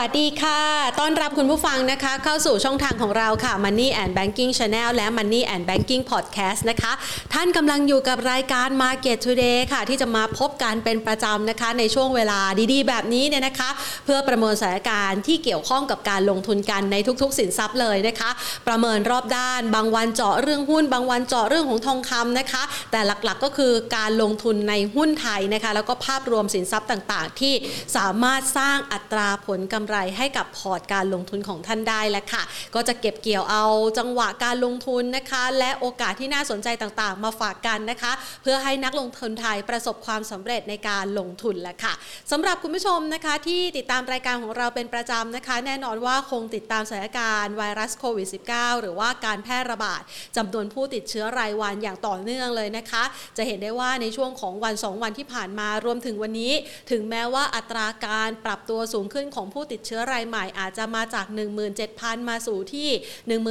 วัสดีค่ะ ต้อนรับคุณผู้ฟังนะคะ เข้าสู่ช่องทางของเราค่ะ Money and Banking Channel และ Money and Banking Podcast นะคะ ท่านกำลังอยู่กับรายการ Market Today ค่ะ ที่จะมาพบกันเป็นประจำนะคะ ในช่วงเวลาดีๆ แบบนี้เนี่ยนะคะ เพื่อประเมินสถานการณ์ที่เกี่ยวข้องกับการลงทุนกันในทุกๆ สินทรัพย์เลยนะคะ ประเมินรอบด้าน บางวันเจาะเรื่องหุ้น บางวันเจาะเรื่องของทองคำนะคะ แต่หลักๆก็คือการลงทุนในหุ้นไทยนะคะ แล้วก็ภาพรวมสินทรัพย์ต่าง ๆ ที่สามารถสร้างอัตราผลกำไรให้กับพอร์ตการลงทุนของท่านได้แล้วค่ะ ก็จะเก็บเกี่ยวเอาจังหวะการลงทุนนะคะ และโอกาสที่น่าสนใจต่างๆ มาฝากกันนะคะ เพื่อให้นักลงทุนไทยประสบความสำเร็จในการลงทุนแล้วค่ะสำหรับคุณผู้ชมนะคะที่ติดตามรายการของเราเป็นประจำนะคะ แน่นอนว่าคงติดตามสถานการณ์ไวรัสโควิด -19 หรือว่าการแพร่ระบาดจำนวนผู้ติดเชื้อรายวันอย่างต่อเนื่องเลยนะคะ จะเห็นได้ว่าในช่วงของวัน 2 วันที่ผ่านมารวมถึงวันนี้ ถึงแม้ว่าอัตราการปรับตัวสูงขึ้นของผู้ติดเชื้อรายใหม่อาจจะมาจาก 17,000 มาสู่ที่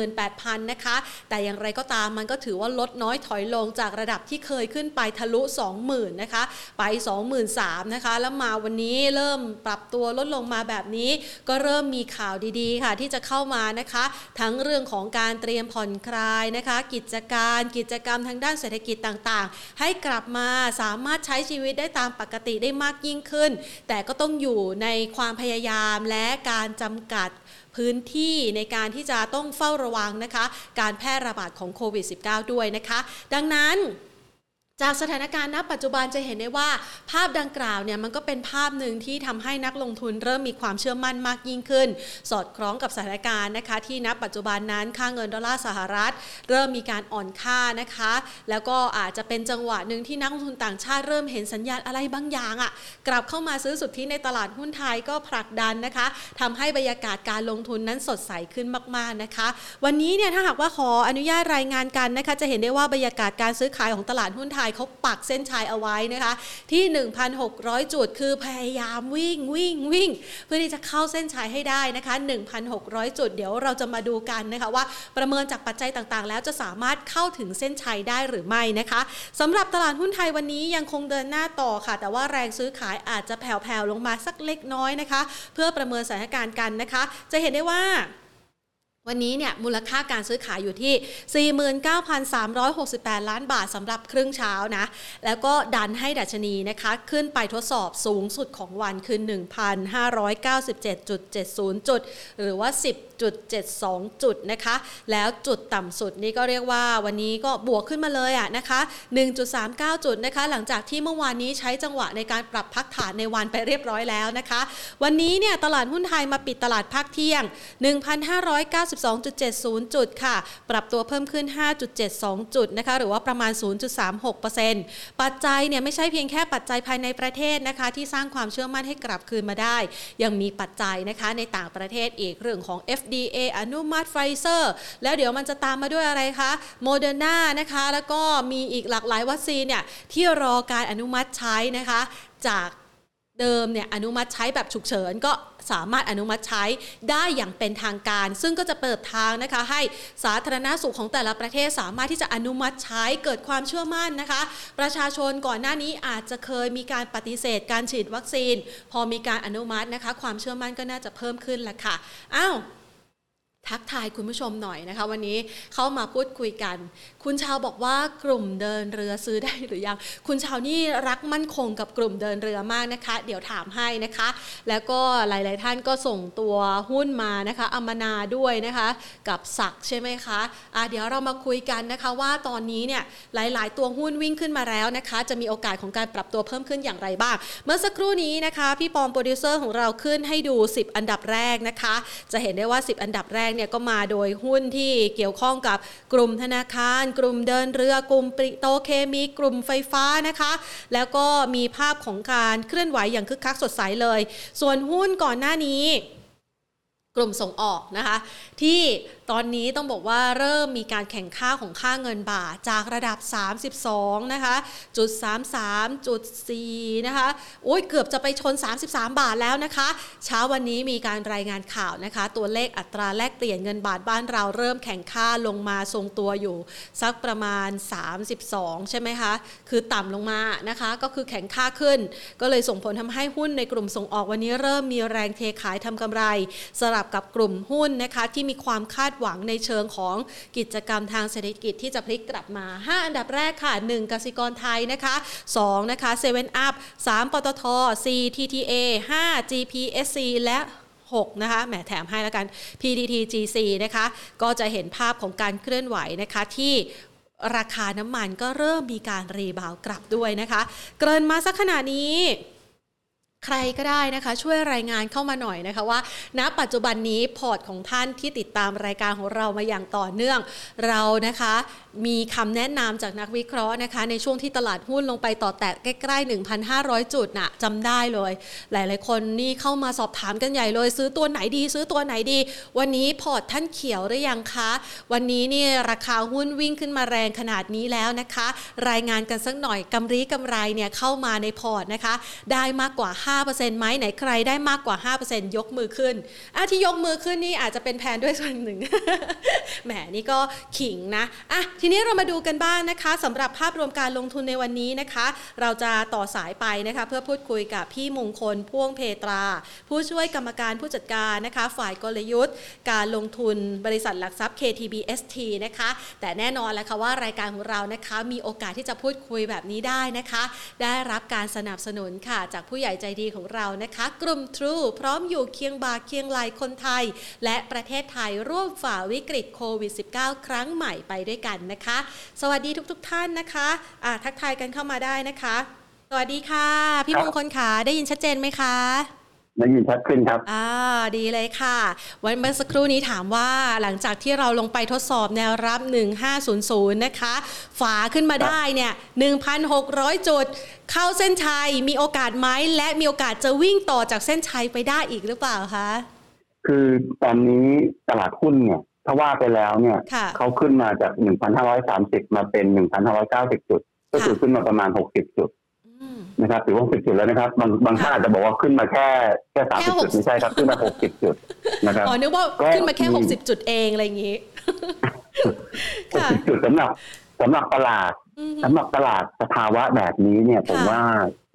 18,000 นะคะ แต่อย่างไรก็ตามมันก็ถือว่าลดน้อยถอยลงจากระดับที่เคยขึ้นไปทะลุ 20,000 นะคะ ไป 23,000 นะคะ แล้วมาวันนี้เริ่มปรับตัวลดลงมาแบบนี้ก็เริ่มมีข่าวดีๆ ค่ะ ที่จะเข้ามานะคะ ทั้งเรื่องของการเตรียมผ่อนคลายนะคะ กิจการกิจกรรมทางด้านเศรษฐกิจต่างๆ ให้กลับมาสามารถใช้ชีวิตได้ตามปกติได้มากยิ่งขึ้น แต่ก็ต้องอยู่ในความพยายามและการจำกัดพื้นที่ในการที่จะต้องเฝ้าระวังนะคะ การแพร่ระบาดของโควิด -19 ด้วยนะคะ ดังนั้น จากสถานการณ์ณปัจจุบันจะเห็นได้ว่าภาพดังกล่าวเนี่ยมันก็เป็นภาพหนึ่งที่ทำให้นักลงทุนเริ่มมีความเชื่อมั่นมากยิ่งขึ้น สอดคล้องกับสถานการณ์นะคะ ที่ณปัจจุบันนั้นค่าเงินดอลลาร์สหรัฐ เริ่มมีการอ่อนค่านะคะ แล้วก็อาจจะเป็นจังหวะหนึ่งที่นักลงทุนต่างชาติเริ่มเห็นสัญญาณอะไรบางอย่างอะ่ะกลับเข้ามาซื้อสุทธิในตลาดหุ้นไทยก็ผลักดันนะคะทำให้บรรยากาศการลงทุนนั้นสดใสขึ้นมากๆนะคะ วันนี้เนี่ยถ้าหากว่าขออนุญาตรายงานกันนะคะ จะเห็นได้ว่าบรรยากาศการซื้อขายของตลาดหุ้นไทยเขาปักเส้นชัยเอาไว้นะคะ ที่ 1,600 จุดคือพยายามวิ่งวิ่งวิ่ง เพื่อที่จะเข้าเส้นชัยให้ได้นะคะ 1,600 จุด เดี๋ยวเราจะมาดูกันนะคะว่าประเมินจากปัจจัยต่างๆ แล้วจะสามารถเข้าถึงเส้นชัยได้หรือไม่นะคะสำหรับตลาดหุ้นไทยวันนี้ยังคงเดินหน้าต่อค่ะ แต่ว่าแรงซื้อขายอาจจะแผ่วๆลงมาสักเล็กน้อยนะคะ เพื่อประเมินสถานการณ์กันนะคะ จะเห็นได้ว่า วันนี้เนี่ยมูลค่าการซื้อขายอยู่ที่ 49,368 ล้านบาทสำหรับครึ่งเช้านะ แล้วก็ดันให้ดัชนีนะคะขึ้นไปทดสอบสูงสุดของวันคือ 1,597.70 จุด หรือว่า 10.72 จุดนะคะ แล้วจุดต่ำสุดนี่ก็เรียกว่าวันนี้ก็บวกขึ้นมาเลยอะนะคะ 1.39 จุดนะคะ หลังจากที่เมื่อวานนี้ใช้จังหวะในการปรับพักฐานในวันไปเรียบร้อยแล้วนะคะ วันนี้เนี่ยตลาดหุ้นไทยมาปิดตลาดพักเที่ยง 1,592.70 จุดค่ะ ปรับตัวเพิ่มขึ้น 5.72 จุดนะคะ หรือว่าประมาณ 0.36%ปัจจัยเนี่ยไม่ใช่เพียงแค่ปัจจัยภายในประเทศนะคะ ที่สร้างความเชื่อมั่นให้กลับคืนมาได้ ยังมีปัจจัยนะคะในต่างประเทศอีกเรื่องของ FDA อนุมัติไฟเซอร์ แล้วเดี๋ยวมันจะตามมาด้วยอะไรคะโมเดอร์นานะคะ แล้วก็มีอีกหลากหลายวัคซีนเนี่ยที่รอการอนุมัติใช้นะคะ จากเดิมเนี่ยอนุมัติใช้แบบฉุกเฉินก็สามารถอนุมัติใช้ได้อย่างเป็นทางการ ซึ่งก็จะเปิดทางนะคะให้สาธารณสุขของแต่ละประเทศสามารถที่จะอนุมัติใช้เกิดความเชื่อมั่นนะคะ ประชาชนก่อนหน้านี้อาจจะเคยมีการปฏิเสธการฉีดวัคซีน พอมีการอนุมัตินะคะ ความเชื่อมั่นก็น่าจะเพิ่มขึ้นแหละค่ะอ้าว ทักทายคุณผู้ชมหน่อยนะคะ วันนี้เข้ามาพูดคุยกัน คุณชาวบอกว่ากลุ่มเดินเรือซื้อได้หรือยัง คุณชาวนี่รักมั่นคงกับกลุ่มเดินเรือมากนะคะ เดี๋ยวถามให้นะคะ แล้วก็หลาย ๆ ท่านก็ส่งตัวหุ้นมานะคะอมนาด้วยนะคะ กับศักใช่ไหมคะะเดี๋ยวเรามาคุยกันนะคะว่าตอนนี้เนี่ยหลาย ๆ ตัวหุ้นวิ่งขึ้นมาแล้วนะคะ จะมีโอกาสของการปรับตัวเพิ่มขึ้นอย่างไรบ้าง เมื่อสักครู่นี้นะคะ พี่ปอมโปรดิวเซอร์ของเราขึ้นให้ดู 10 อันดับแรกนะคะ จะเห็นได้ว่า 10 อันดับแรกเนี่ยก็มาโดยหุ้นที่เกี่ยวข้องกับกลุ่มธนาคาร กลุ่มเดินเรือกลุ่มปิโตรเคมีกลุ่มไฟฟ้านะคะ แล้วก็มีภาพของการเคลื่อนไหวอย่างคึกคักสดใสเลย ส่วนหุ้นก่อนหน้านี้ กลุ่มส่งออกนะคะ ที่ ตอนนี้ต้องบอกว่าเริ่มมีการแข็งค่าของค่าเงินบาทจากระดับ 32 นะคะ จุด 33 จุด 4 นะคะ โอ้ยเกือบจะไปชน 33 บาทแล้วนะคะ เช้าวันนี้มีการรายงานข่าวนะคะ ตัวเลขอัตราแลกเปลี่ยนเงินบาทบ้านเราเริ่มแข่งค่าลงมาทรงตัวอยู่ สักประมาณ 32 ใช่ไหมคะ คือต่ำลงมานะคะ ก็คือแข่งค่าขึ้น ก็เลยส่งผลทำให้หุ้นในกลุ่มส่งออกวันนี้เริ่มมีแรงเทขายทำกำไร สลับกับกลุ่มหุ้นนะคะที่มีความคาดหวังในเชิงของกิจกรรมทางเศรษฐกิจที่จะพลิกกลับมา 5 อันดับแรกค่ะ 1กสิกรไทยนะคะ 2 นะคะ7 Up 3ปตท 4 TTA 5 GPSC และ 6 นะคะ แหมแถมให้แล้วกัน PTT GC นะคะ ก็จะเห็นภาพของการเคลื่อนไหวนะคะที่ราคาน้ำมันก็เริ่มมีการรีบาวกลับด้วยนะคะ เกินมาสักขนาดนี้ ใครก็ได้นะคะ ช่วยรายงานเข้ามาหน่อยนะคะว่า ณปัจจุบันนี้พอร์ตของท่านที่ติดตามรายการของเรามาอย่างต่อเนื่อง เรานะคะมีคำแนะนำจากนักวิเคราะห์นะคะ ในช่วงที่ตลาดหุ้นลงไปต่อแตะใกล้ๆ 1,500 จุดน่ะจำได้เลย หลายๆ คนนี่เข้ามาสอบถามกันใหญ่เลย ซื้อตัวไหนดี ซื้อตัวไหนดี วันนี้พอร์ตท่านเขียวหรือยังคะ วันนี้นี่ราคาหุ้นวิ่งขึ้นมาแรงขนาดนี้แล้วนะคะ รายงานกันสักหน่อยกำไรกำไรเนี่ยเข้ามาในพอร์ตนะคะ ได้มากกว่า5%ไหมไหนใครได้มากกว่า 5%ยกมือขึ้นอะที่ยกมือขึ้นนี่อาจจะเป็นแพนด้วยส่วนหนึ่ง แหมนี่ก็ขิงนะอะทีนี้เรามาดูกันบ้างนะคะสำหรับภาพรวมการลงทุนในวันนี้นะคะ เราจะต่อสายไปนะคะเพื่อพูดคุยกับพี่มงคลพ่วงเพตรา ผู้ช่วยกรรมการผู้จัดการนะคะ ฝ่ายกลยุทธ์ การลงทุนบริษัทหลักทรัพย์ KTBST นะคะ แต่แน่นอนแล้วค่ะว่ารายการของเรานะคะ มีโอกาสที่จะพูดคุยแบบนี้ได้นะคะ ได้รับการสนับสนุนค่ะจากผู้ใหญ่ใจดีของเรานะคะ กลุ่ม True พร้อมอยู่เคียงบ่าเคียงไหลคนไทย และประเทศไทยร่วมฝ่าวิกฤตโควิด -19 ครั้งใหม่ไปด้วยกันนะคะ สวัสดีทุกๆทท่านนะคะะทักทายกันเข้ามาได้นะคะ สวัสดีค่ะ พี่มงคลขาได้ยินชัดเจนไหมคะ ได้ยินชัดขึ้นครับ อ่า ดีเลยค่ะ วันเมื่อสักครู่นี้ถามว่าหลังจากที่เราลงไปทดสอบแนวรับ 1500 นะคะ ฝาขึ้นมาได้เนี่ย 1,600 จุด เข้าเส้นชัย มีโอกาสไหม และมีโอกาสจะวิ่งต่อจากเส้นชัยไปได้อีกหรือเปล่าคะ คือตอนนี้ตลาดหุ้นเนี่ยถ้าว่าไปแล้วเนี่ยค่ะเขาขึ้นมาจาก 1,530 มาเป็น 1,590 จุด ก็คือขึ้นมาประมาณ 60 จุดอืม นะครับถือว่า60จุดแล้วนะครับบางบางท่านอาจจะบอกว่าขึ้นมาแค่แค่แค่30จุด60ไม่ใช่ครับ ขึ้นมา60จุดนะครับอ๋อนึกว่าก็ขึ้นมาแค่มี60จุดเองอะไรอย่างงี้ค่ะ60จุดสำหรับสำหรับตลาดอืมสำหรับตลาดสภาวะแบบนี้เนี่ยผมค่ะว่า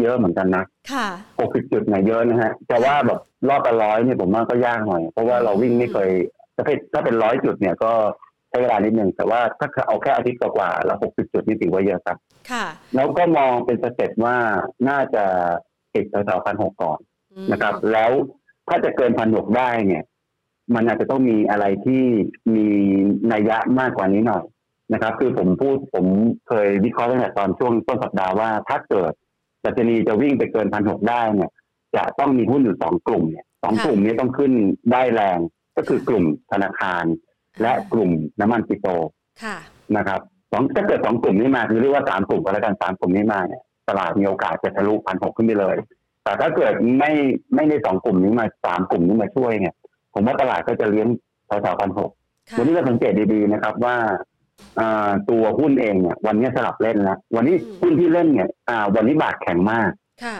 เยอะเหมือนกันนะค่ะ60จุดเนี่ยเยอะนะฮะแต่ว่าแบบรอบละร้อยเนี่ยผมว่าก็ยากหน่อย เพราะว่าเราวิ่งไม่เคยถ้าเป็นถ้าเป็นร้อยจุดเนี่ยก็ใช้เวลานิดนึงแต่ว่าถ้าเอาแค่อาทิตย์กว่าๆแล้ว60จุดนี่ถือว่าเยอะครับ ค่ะ แล้วก็มองเป็นสเต็ปว่าน่าจะติดแถวๆพันหกก่อนอืมนะครับ แล้วถ้าจะเกินพันหกได้เนี่ย มันอาจจะต้องมีอะไรที่มีนัยยะมากกว่านี้หน่อยนะครับ คือผมพูดผมเคยวิเคราะห์ตั้งแต่ตอนช่วงต้นสัปดาห์ว่าถ้าเกิดดัชนีจะวิ่งไปเกินพันหกได้เนี่ย จะต้องมีหุ้นอยู่สองกลุ่มเนี่ยสองกลุ่มนี้ต้องขึ้นได้แรงก็คือกลุ่มธนาคาร และกลุ่มน้ำมันปิโตรค่ะนะครับสองถ้าเกิดสองกลุ่มนี้มาคือเรียกว่าสามกลุ่มก็แล้วกันสามกลุ่มนี้มาเนี่ยตลาดมีโอกาสจะทะลุพันหกขึ้นไปเลย แต่ถ้าเกิดไม่ไม่ได้สองกลุ่มนี้มาสามกลุ่มนี้มาช่วยเนี่ย ผมว่าตลาดก็จะเลี้ยงแถวๆพันหกค่ะวันนี้เราสังเกตดีๆนะครับว่าอ่าตัวหุ้นเองเนี่ยวันนี้สลับเล่นแล้ววันนี้หุ้นที่เล่นเนี่ยอ่าวันนี้บาทแข็งมากค่ะ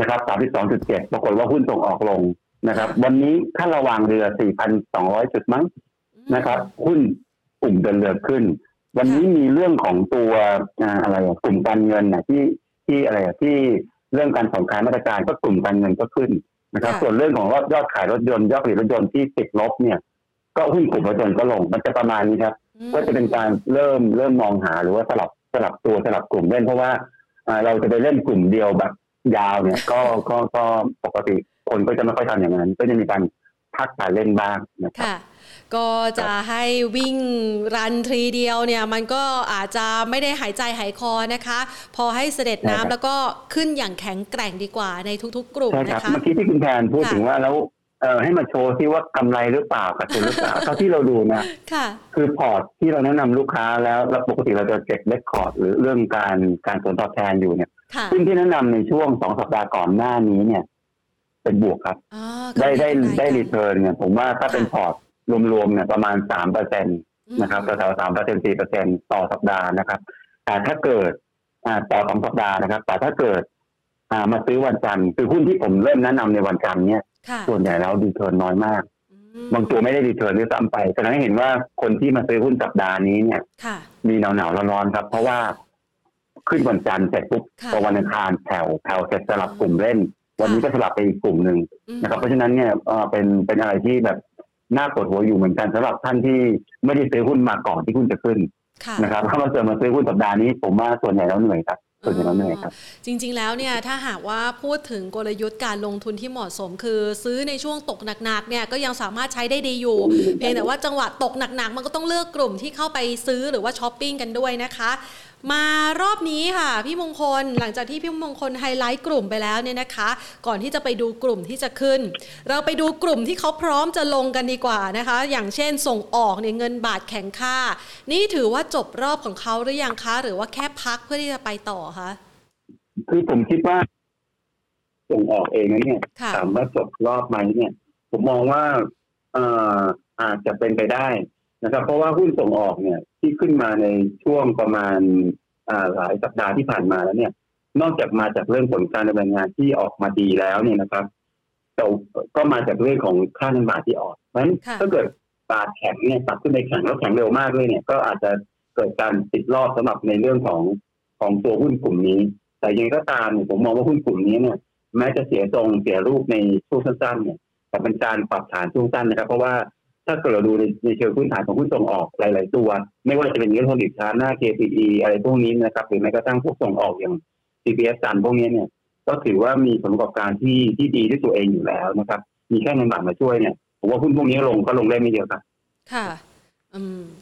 นะครับ32.7ปรากฏว่าหุ้นส่งออกลงนะครับ วันนี้ถ้าระวางเรือ4,200จุดมั้ง นะครับหุ้นกลุ่มเดินเรือขึ้น วันนี้มีเรื่องของตัวอ่าอะไรอะกลุ่มการเงินนะที่ที่อะไรอะที่เรื่องการผ่อนคลายมาตรการก็กลุ่มการเงินก็ขึ้นนะครับค่ะส่วนเรื่องของยอดขายรถยนต์ยอดผลิตรถยนต์ที่ติดลบเนี่ย ก็หุ้นกลุ่มรถยนต์ก็ลงมันจะประมาณนี้ครับอืมก็จะเป็นการเริ่มเริ่มมองหาหรือว่าสลับสลับตัวสลับกลุ่มเล่นเพราะว่าอ่าเราจะไปเล่นกลุ่มเดียวแบบยาวเนี่ย ก็ก็ก็ปกติคนก็จะไม่ค่อยทำอย่างนั้น ก็จะมีการพักการเล่นบ้างนะครับค่ะ ก็จะให้วิ่ง run ทีเดียวเนี่ยมันก็อาจจะไม่ได้หายใจหายคอนะคะ พอให้สะเด็ดใช่ครับน้ำแล้วก็ขึ้นอย่างแข็งแกร่งดีกว่าในทุก ๆ กลุ่มใช่ครับนะคะเมื่อกี้ที่คุณแทนพูดค่ะถึงว่าแล้วเอ่อให้มาโชว์ที่ว่ากำไรหรือเปล่าขาดทุนหรือเปล่าเท่าที่เราดูนะค่ะ คือพอร์ตที่เราแนะนำลูกค้าแล้วแล้วปกติเราจะเก็บ record หรือเรื่องการการผลตอบแทนอยู่เนี่ยค่ะซึ่งที่แนะนำในช่วงสองสัปดาห์ก่อนหน้านี้เนี่ย เป็นบวกครับอ๋อได้ได้กำไรได้กำไร return เนี่ยผมว่าถ้าเป็นค่ะพอร์ต รวมๆเนี่ยประมาณสามเปอร์เซ็นต์นะครับแถวสามเปอร์เซ็นสี่เปอร์เซ็นต์ต่อสัปดาห์นะครับแต่ถ้าเกิดต่อสองสัปดาห์นะครับ แต่ถ้าเกิดมาซื้อวันจันทร์คือหุ้นที่ผมเริ่มแนะนำในวันจันทร์เนี่ย ส่วนใหญ่แล้ว return น้อยมาก บางตัวไม่ได้ return ด้วยซ้ำไปแสดงให้เห็นว่าคนที่มาซื้อหุ้นสัปดาห์นี้เนี่ยมีหนาวหนาวร้อนๆครับ เพราะว่าขึ้นวันจันทร์เสร็จปุ๊บพอวันอังคารแถวแถวเสร็จสลับกลุ่มเล่น วันนี้ก็สลับไปอีกกลุ่มหนึ่งนะครับ เพราะฉะนั้นเนี่ยเป็นเป็นอะไรที่แบบ น่าปวดหัวอยู่เหมือนกันสำหรับท่านที่ไม่ได้ซื้อหุ้นมาก่อนที่หุ้นจะขึ้นนะครับถ้ามาเจอมาซื้อหุ้นสัปดาห์นี้ผมว่าส่วนใหญ่แล้วเหนื่อยครับส่วนใหญ่แล้วเหนื่อยครับ จริง ๆ แล้วเนี่ยถ้าหากว่าพูดถึงกลยุทธ์การลงทุนที่เหมาะสม คือซื้อในช่วงตกหนักๆเนี่ยก็ยังสามารถใช้ได้ดีอยู่ เพียงแต่ว่าจังหวะตกหนักๆ มันก็ต้องเลือกกลุ่มที่เข้าไปซื้อหรือว่าช้อปปิ้งกันด้วยนะคะ มารอบนี้ค่ะพี่มงคลหลังจากที่พี่มงคลไฮไลท์กลุ่มไปแล้วเนี่ยนะคะ ก่อนที่จะไปดูกลุ่มที่จะขึ้น เราไปดูกลุ่มที่เขาพร้อมจะลงกันดีกว่านะคะ อย่างเช่นส่งออกเนี่ยเงินบาทแข็งค่า นี่ถือว่าจบรอบของเขาหรือยังคะ หรือว่าแค่พักเพื่อที่จะไปต่อคะคือผมคิดว่า ส่งออกเองนะเนี่ยถามว่าจบรอบไหมเนี่ย ผมมองว่าเอ่ออาจจะเป็นไปได้ นะครับ เพราะว่าหุ้นส่งออกเนี่ยที่ขึ้นมาในช่วงประมาณหลายสัปดาห์ที่ผ่านมาแล้วเนี่ย นอกจากมาจากเรื่องผลการดำเนินงานที่ออกมาดีแล้วเนี่ยนะครับแต่ก็มาจากเรื่องของค่าเงินบาทที่ออกเพราะฉะนั้นถ้าเกิดบาทแข็งเนี่ยปรับขึ้นไปแข็งแล้วแข็งเร็วมากเลยเนี่ย ก็อาจจะเกิดการติดรอบสำหรับในเรื่องของของตัวหุ้นกลุ่มนี้ แต่ยังไงก็ตามผมมองว่าหุ้นกลุ่มนี้เนี่ย แม้จะเสียทรงเสียรูปในช่วงสั้นๆเนี่ยแต่เป็นการปรับฐานช่วงสั้นนะครับ เพราะว่า ถ้าเกิดเราดูในในเชิงพื้นฐานของหุ้นส่งออกหลาย ๆ ตัว ไม่ว่าจะเป็นเงินผลิตชาหน้า KPE อะไรพวกนี้นะครับหรือแม้กระทั่งพวกส่งออกอย่าง CPS จันพวกนี้เนี่ยก็ถือว่ามีผลประกอบการที่ที่ดีด้วยตัวเองอยู่แล้วนะครับ มีแค่เงินบาทมาช่วยเนี่ยผมว่าหุ้นพวกนี้ลงก็ลงได้ไม่เยอะครับค่ะ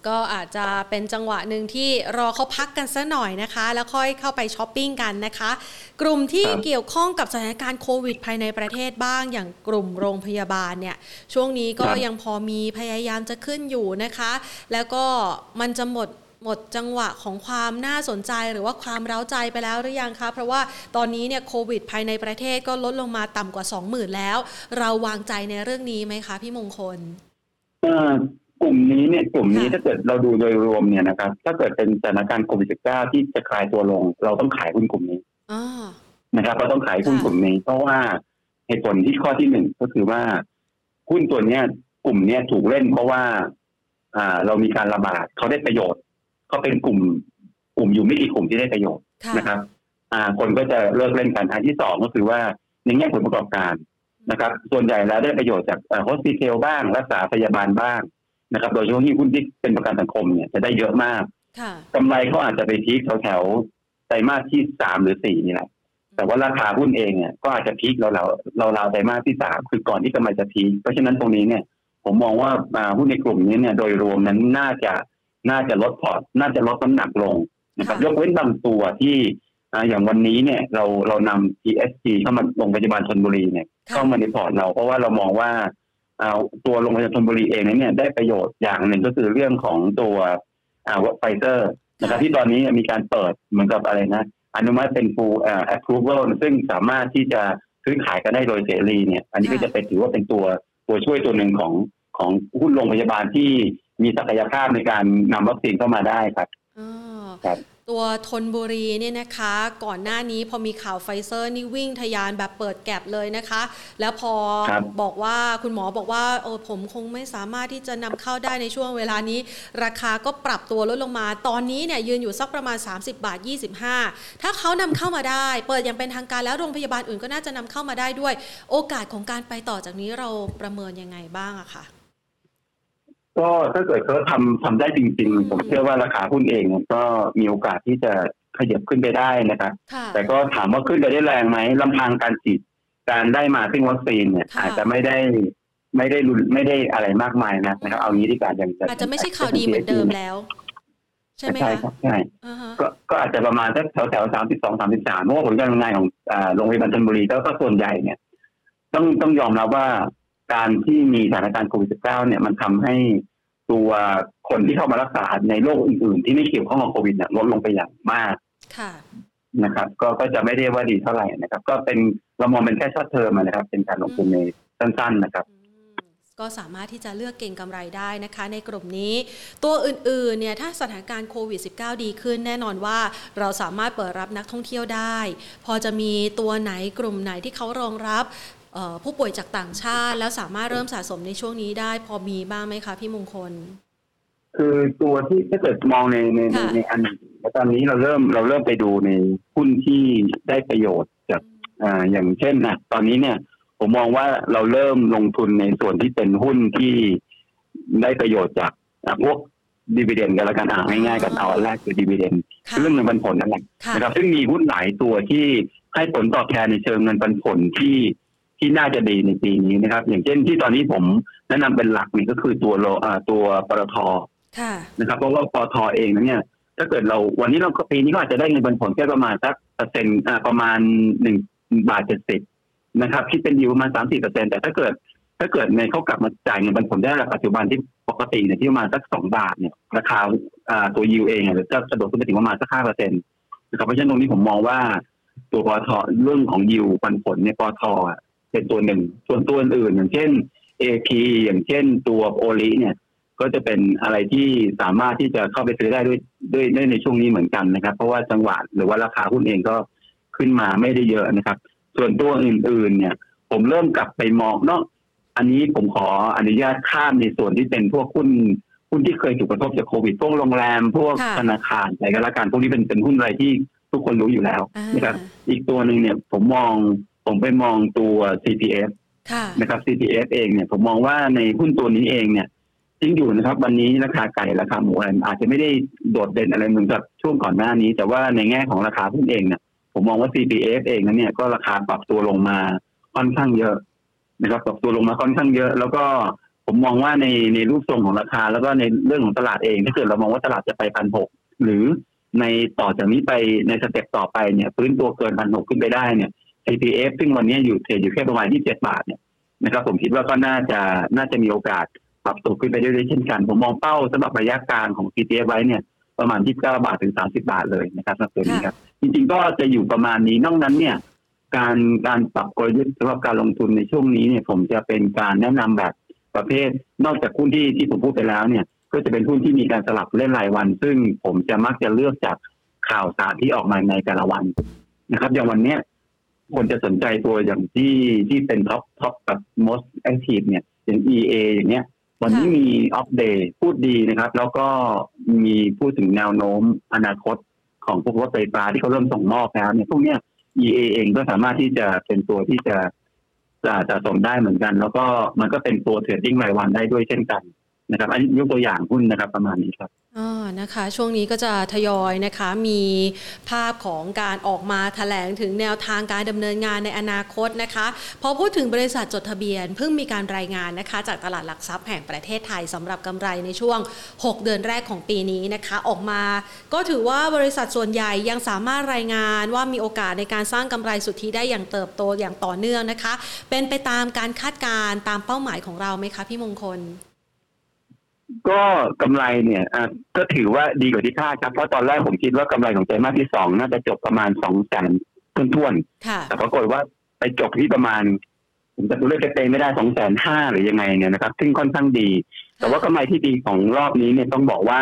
ก็อาจจะเป็นจังหวะหนึ่งที่รอเขาพักกันสัหน่อยนะคะ แล้วค่อยเข้าไปช้อปปิ้งกันนะคะ กลุ่มที่เกี่ยวข้องกับสถานการณ์โควิดภายในประเทศบ้าง อย่างกลุ่มโรงพยาบาลเนี่ยช่วงนี้ก็ยังพอมีพยายามจะขึ้นอยู่นะคะ แล้วก็มันจะหมดหมดจังหวะของความน่าสนใจหรือว่าความเร้าใจไปแล้วหรือยังคะ เพราะว่าตอนนี้เนี่ยโควิดภายในประเทศก็ลดลงมาต่ำกว่า 20,000 แล้ว เราวางใจในเรื่องนี้ไหมคะ พี่มงคล กลุ่มนี้เนี่ยกลุ่มนี้ถ้าเกิดเราดูโดยรวมเนี่ยนะครับ ถ้าเกิดเป็นสถานการณ์โควิด -19 ที่จะคลายตัวลง เราต้องขายหุ้นกลุ่มนี้นะครับ เราต้องขายหุ้นกลุ่มนี้ เพราะว่าเหตุผลที่ข้อที่หนึ่งก็คือว่าหุ้นตัวเนี้ย กลุ่มเนี้ยถูกเล่นเพราะว่า อ่า เรามีการระบาดเขาได้ประโยชน์เขาเป็นกลุ่ม กลุ่มอยู่ไม่กี่กลุ่มที่ได้ประโยชน์นะครับ อ่า คนก็จะเลิกเล่นกันอันที่สองก็คือว่าในแง่ผลประกอบการนะครับ ส่วนใหญ่แล้วได้ประโยชน์จากโฮสปิเทลบ้าง รักษาพยาบาลบ้าง นะครับโดยเฉพาะที่หุ้นที่เป็นประกันสังคมเนี่ยจะได้เยอะมากกำไรเขาอาจจะไปพีคแถวๆไตรมาสที่สามหรือสี่นี่แหละแต่ว่าราคาหุ้นเองเนี่ยก็อาจจะพีคเราเราเราเราไตรมาสที่สามคือก่อนที่กำไรจะพีคเพราะฉะนั้นตรงนี้เนี่ย ผมมองว่าหุ้นในกลุ่มนี้เนี่ยโดยรวมนั้นน่าจะน่าจะลดพอร์ตน่าจะลดน้ำหนักลงนะครับยกเว้นบางตัวที่อย่างวันนี้เนี่ยเราเรานำ ESG เข้ามาโรงพยาบาลชนบุรีเนี่ยเข้ามาในพอร์ตเราเพราะว่าเรามองว่า ตัวโรงพยาบาลชลบุรีเองเนี่ยได้ประโยชน์อย่างหนึ่งก็คือเรื่องของตัวไฟเซอร์นะครับที่ตอนนี้มีการเปิดเหมือนกับอะไรนะ อนุมัติเป็นฟูแอปพรูเวลซึ่งสามารถที่จะซื้อขายกันได้โดยเสรีเนี่ย อันนี้ก็จะเป็นถือว่าเป็นตัวตัวช่วยตัวหนึ่งของของหุ้นโรงพยาบาลที่มีศักยภาพในการนำวัคซีนเข้ามาได้ครับครับ ตัวทนบุรีเนี่ยนะคะ ก่อนหน้านี้พอมีข่าวไฟเซอร์นี่วิ่งทะยานแบบเปิด gap เลยนะคะ แล้วพอบอกว่าคุณหมอบอกว่าโอ้ผมคงไม่สามารถที่จะนำเข้าได้ในช่วงเวลานี้ ราคาก็ปรับตัวลดลงมา ตอนนี้เนี่ยยืนอยู่สักประมาณ 30 บาท 25 ถ้าเขานำเข้ามาได้ เปิดอย่างเป็นทางการแล้วโรงพยาบาลอื่นก็น่าจะนำเข้ามาได้ด้วย โอกาสของการไปต่อจากนี้เราประเมินยังไงบ้างอะคะ ก็ถ้าเกิดเขาทำทำได้จริงๆ ผมเชื่อว่าราคาหุ้นเองก็มีโอกาสที่จะขยับขึ้นไปได้นะครับ แต่ก็ถามว่าขึ้นไปได้แรงไหมลำพังการฉีดการได้มาซึ่งวัคซีนเนี่ยอาจจะไม่ได้ไม่ได้รุนไม่ได้อะไรมากมายนะครับเอางี้ดีกว่าอย่างอาจจะไม่ใช่ข่าวดีเหมือนเดิมแล้ว ใช่ไหมใช่ครับใช่ก็ก็อาจจะประมาณสักแถวแถวสามสิบสองสามสิบสามเพราะว่าผลการดำเนินงานของโรงพยาบาลชนบุรีก็ส่วนใหญ่เนี่ย ต้องต้องยอมรับว่า การที่มีสถานการณ์โควิด -19 เนี่ยมันทำให้ตัวคนที่เข้ามารักษาในโรคอื่น ๆ ที่ไม่เกี่ยวข้องกับโควิดเนี่ยลดลงไปอย่างมากนะครับ ก็ก็จะไม่ได้ว่าดีเท่าไหร่นะครับ ก็เป็นเรามองเป็นแค่ช็อตเทอมนะครับ เป็นการลงทุนในสั้น ๆ นะครับก็สามารถที่จะเลือกเก่งกำไรได้นะคะ ในกลุ่มนี้ ตัวอื่นๆเนี่ยถ้าสถานการณ์โควิด -19 ดีขึ้นแน่นอนว่าเราสามารถเปิดรับนักท่องเที่ยวได้ พอจะมีตัวไหนกลุ่มไหนที่เขารองรับ ผู้ป่วยจากต่างชาติ แล้วสามารถเริ่มสะสมในช่วงนี้ได้ พอมีบ้างไหมคะพี่มงคล คือตัวที่ถ้าเกิดมองในในในอันแล้วตอนนี้เราเริ่มเราเริ่มไปดูในหุ้นที่ได้ประโยชน์จากอ่าอย่างเช่นนะตอนนี้เนี่ย ผมมองว่าเราเริ่มลงทุนในส่วนที่เป็นหุ้นที่ได้ประโยชน์จากพวกดีเวเดนกันละกันอ่าง่ายๆกันเอาแรกคือดีเวเดนเรื่องเงินปันผลนั่นแหละนะครับซึ่งมีหุ้นหลายตัวที่ให้ผลตอบแทนในเชิงเงินปันผลที่ ที่น่าจะดีในปีนี้นะครับ อย่างเช่นที่ตอนนี้ผมแนะนำเป็นหลักนี่ก็คือตัวโลตัวปตทนะครับเพราะว่าปตทเองนั้นเนี่ย ถ้าเกิดเราวันนี้เราปีนี้ก็อาจจะได้เงินปันผลแค่ประมาณสักเปอร์เซ็นต์ประมาณหนึ่งบาทเจ็ดสิบนะครับคิดเป็นยูประมาณสามสี่เปอร์เซ็นแต่ถ้าเกิด ถ้าเกิดในเขากลับมาจ่ายเงินปันผลได้ปัจจุบันที่ปกติเนี่ยที่ประมาณสักสองบาทเนี่ยราคาตัวยูเองเนี่ยจะกระโดดขึ้นไปถึงประมาณสักห้าเปอร์เซ็นต์นะครับเพราะฉะนั้นตรงนี้ผมมองว่าตัวปตทเรื่องของยูปันผลในปตท เป็นตัวหนึ่ง ส่วนตัวอื่นอย่างเช่น AP อย่างเช่นตัวโอลิเนี่ย ก็จะเป็นอะไรที่สามารถที่จะเข้าไปซื้อได้ด้วยด้วยในช่วงนี้เหมือนกันนะครับ เพราะว่าจังหวะหรือว่าราคาหุ้นเองก็ขึ้นมาไม่ได้เยอะนะครับ ส่วนตัวอื่น ๆ เนี่ย ผมเริ่มกลับไปมองเนาะอันนี้ผมขออนุญาตข้ามในส่วนที่เป็นพวกหุ้นหุ้นที่เคยถูกกระทบจากโควิดพวกโรงแรม พวกธนาคารอะไรก็แล้วกันพวกนี้เป็นเป็นหุ้นอะไรที่ทุกคนรู้อยู่แล้วนะครับ อีกตัวหนึ่งเนี่ยผมมอง ผมไปมองตัว CPF นะครับ CPF เองเนี่ยผมมองว่าในหุ้นตัวนี้เองเนี่ยจริงอยู่นะครับ วันนี้ราคาไก่ราคาหมูอะไรอาจจะไม่ได้โดดเด่นอะไรเหมือนกับช่วงก่อนหน้านี้ แต่ว่าในแง่ของราคาหุ้นเองเนี่ยผมมองว่า CPF เองนั้นเนี่ยก็ราคาปรับตัวลงมาค่อนข้างเยอะนะครับปรับตัวลงมาค่อนข้างเยอะ แล้วก็ผมมองว่าในในรูปทรงของราคา แล้วก็ในเรื่องของตลาดเองถ้าเกิดเรามองว่าตลาดจะไปพันหกหรือในต่อจากนี้ไปในสเต็ปต่อไปเนี่ย พื้นตัวเกินพันหกขึ้นไปได้เนี่ย CPF ซึ่งวันนี้อยู่เทรดอยู่แค่ประมาณที่เจ็ดบาทเนี่ยนะครับผมคิดว่าก็น่าจะน่าจะมีโอกาสปรับตัวขึ้นไปเรื่อยๆเช่นกัน ผมมองเป้าสำหรับระยะกลางของ CPF ไว้เนี่ยประมาณที่เก้าบาทถึงสามสิบาทเลยนะครับสำหรับตัวนี้ครับ จริงๆก็จะอยู่ประมาณนี้นอกนั้นเนี่ย การการปรับกลยุทธ์สำหรับการลงทุนในช่วงนี้เนี่ย ผมจะเป็นการแนะนำแบบประเภท นอกจากหุ้นที่ที่ผมพูดไปแล้วเนี่ย ก็จะเป็นหุ้นที่มีการสลับเล่นรายวัน ซึ่งผมจะมักจะเลือกจากข่าวสารที่ออกมาในแต่ละวันนะครับ อย่างวันเนี้ย คนจะสนใจตัวอย่างที่ที่เป็นท็อปท็อปกับ most active เนี่ยอย่าง EA อย่างเงี้ย วันนี้มีอัปเดตพูดดีนะครับ แล้วก็มีพูดถึงแนวโน้มอนาคตของพวกรถไฟฟ้าที่เขาเริ่มส่งมอบแล้วเนี่ยพวกเนี้ย EA เองก็สามารถที่จะเป็นตัวที่จะจะจะส่งได้เหมือนกัน แล้วก็มันก็เป็นตัวเทรดดิ้งรายวันได้ด้วยเช่นกัน นะครับ อันนี้ยกตัวอย่างหุ้นนะครับประมาณนี้ครับอ๋อนะคะ ช่วงนี้ก็จะทยอยนะคะมีภาพของการออกมาถแถลงถึงแนวทางการดำเนินงานในอนาคตนะคะพอพูดถึงบริษัทจดทะเบียน เพิ่งมีการรายงานนะคะ จากตลาดหลักทรัพย์แห่งประเทศไทยสำหรับกำไรในช่วง 6 เดือนแรกของปีนี้นะคะ ออกมา ก็ถือว่าบริษัทส่วนใหญ่ยังสามารถรายงานว่ามีโอกาสในการสร้างกำไรสุทธิได้อย่างเติบโตอย่างต่อเนื่องนะคะ เป็นไปตามการคาดการณ์ตามเป้าหมายของเราไหมคะพี่มงคล ก็กำไรเนี่ยก็ถือว่าดีกว่าที่คาดครับ เพราะตอนแรกผมคิดว่ากำไรของไตรมาสที่สองน่าจะจบประมาณสองแสนท้วนๆ แต่ปรากฏว่าไปจบที่ประมาณผมจะตัวเลขเต็มไม่ได้สองแสนห้าหรือยังไงเนี่ยนะครับ ซึ่งค่อนข้างดี แต่ว่ากำไรที่ดีของรอบนี้เนี่ยต้องบอกว่า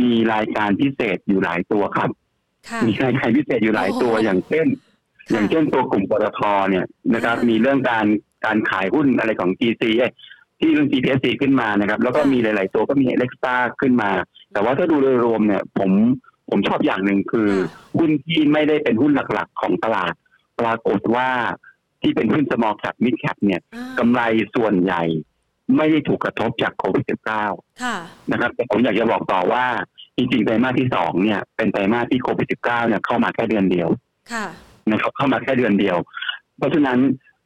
มีรายการพิเศษอยู่หลายตัวครับ มีรายการพิเศษอยู่หลายตัวอย่างเช่น อย่างเช่นตัวกลุ่มปตทเนี่ยนะครับ มีเรื่องการการขายหุ้นอะไรของ GC ที่เรื่อง GPSC ขึ้นมานะครับ แล้วก็มีหลาย ๆ ตัวก็มีเล็กซ่าขึ้นมา แต่ว่าถ้าดูโดยรวมเนี่ย ผมผมชอบอย่างหนึ่งคือหุ้นที่ไม่ได้เป็นหุ้นหลัก ๆ ของตลาด ปรากฏว่าที่เป็นหุ้น small cap mid cap เนี่ยกำไรส่วนใหญ่ไม่ได้ถูกกระทบจากโควิด -19 นะครับแต่ผมอยากจะบอกต่อว่า จริงๆไตรมาสที่สองเนี่ย เป็นไตรมาสที่โควิด -19 เนี่ยเข้ามาแค่เดือนเดียวนะครับเข้ามาแค่เดือนเดียว เพราะฉะนั้น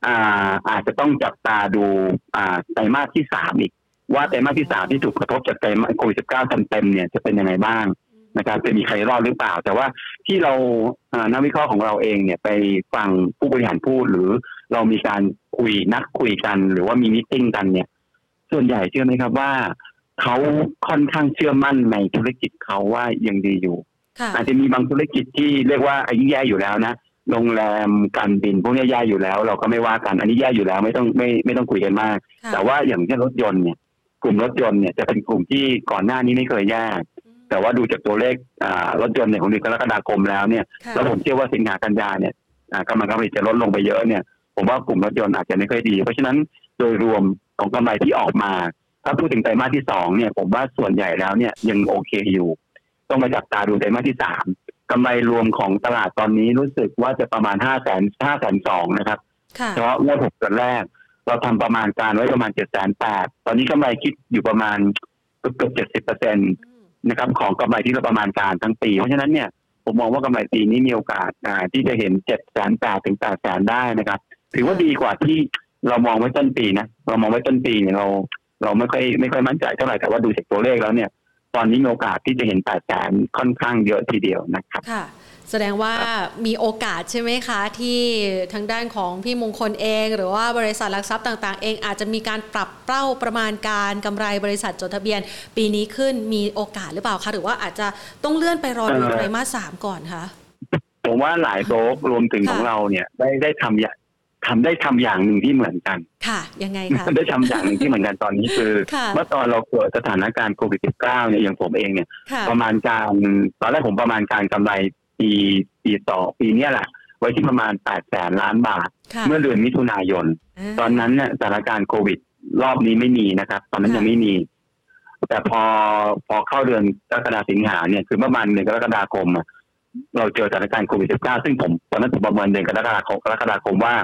อาอาจจะต้องจับตาดูอ่าไตรมาสที่สามอีก ว่าไตรมาสที่สามที่ถูกกระทบจากไตรมาสโควิดสิบเก้าเต็มเนี่ยจะเป็นยังไงบ้างนะครับจะมีใครรอดหรือเปล่า แต่ว่าที่เรานักวิเคราะห์ของเราเองเนี่ยไปฟังผู้บริหารพูดหรือเรามีการคุยนักคุยกัน หรือว่ามีมิ팅กันเนี่ย ส่วนใหญ่เชื่อไหมครับว่าเขาค่อนข้างเชื่อมั่นในธุรกิจเขาว่ายังดีอยู่ อาจจะมีบางธุรกิจที่เรียกว่าอายุแย่อยู่แล้วนะ โรงแรมการบินพวกนี้แย่อยู่แล้ว เราก็ไม่ว่ากัน อันนี้แย่อยู่แล้วไม่ต้องไม่ไม่ต้องคุยกันมากค่ะแต่ว่าอย่างเช่นรถยนต์เนี่ยกลุ่มรถยนต์เนี่ยจะเป็นกลุ่มที่ก่อนหน้านี้ไม่เคยแย่แต่ว่าดูจากตัวเลขอ่ารถยนต์เนี่ยของเดือนกรกฎาคมแล้วเนี่ยค่ะแล้วผมเชื่อว่าสินค้ากันยาเนี่ยอ่ากำลังการผลิตจะลดลงไปเยอะเนี่ย ผมว่ากลุ่มรถยนต์อาจจะไม่ค่อยดี เพราะฉะนั้นโดยรวมของกำไรที่ออกมา ถ้าพูดถึงไตรมาสที่สองเนี่ย ผมว่าส่วนใหญ่แล้วเนี่ยยังโอเคอยู่ ต้องมาจับตาดูไตรมาสที่สาม กำไรรวมของตลาดตอนนี้รู้สึกว่าจะประมาณห้าแสนห้าแสนสองนะครับค่ะเฉพาะงวดหกเดือนแรก เราทำประมาณการไว้ประมาณเจ็ดแสนแปดตอนนี้กำไรคิดอยู่ประมาณเกือบเจ็ดสิบเปอร์เซ็นตอืมนะครับของกำไรที่เราประมาณการทั้งปี เพราะฉะนั้นเนี่ยผมมองว่ากำไรปีนี้มีโอกาสอ่าที่จะเห็นเจ็ดแสนแปดถึงแปดแสนได้นะครับ ถือว่าดีกว่าที่เรามองไว้ต้นปีนะเรามองไว้ต้นปีเนี่ยเรา เราไม่ค่อยไม่ค่อยมั่นใจเท่าไหร่แต่ว่าดูจากตัวเลขแล้วเนี่ย ตอนนี้มีโอกาสที่จะเห็นแปดแสนค่อนข้างเยอะทีเดียวนะครับค่ะแสดงว่ามีโอกาสใช่ไหมคะ ที่ทางด้านของพี่มงคลเอง หรือว่าบริษัทหลักทรัพย์ต่าง ๆ เองอาจจะมีการปรับเป้าประมาณการกำไรบริษัทจดทะเบียน ปีนี้ขึ้นมีโอกาสหรือเปล่าคะหรือว่าอาจจะต้องเลื่อนไปรอดูเอ่อไตรมาสสามก่อนคะผมว่าหลายโบรกรวมถึงค่ะของเราเนี่ยได้ได้ทำ อย่างทำได้ทำอย่างหนึ่งที่เหมือนกัน ค่ะ ยังไงคะได้ทำอย่างหนึ่งที่เหมือนกันตอนนี้คือค่ะเมื่อตอนเราเกิดสถานการณ์โควิด -19 เนี่ยอย่างผมเองเนี่ยค่ะประมาณการตอนแรกผมประมาณการกำไรปีปีต่อปีเนี้ยแหละไว้ที่ประมาณ8แสนล้านบาทค่ะเมื่อเดือนมิถุนายนาตอนนั้นเนี่ยสถานการณ์โควิด รอบนี้ไม่มีนะครับ ตอนนั้นค่ะยังไม่มี แต่พอพอเข้าเดือนกรกฎาสิงหาเนี่ยคือประมาณเดือนกรกฎาคมอะเราเจอสถานการณ์โควิด -19 ซึ่งผมตอนนั้นผมประเมินเดือนกรกฎาคมกรกฎาคมว่า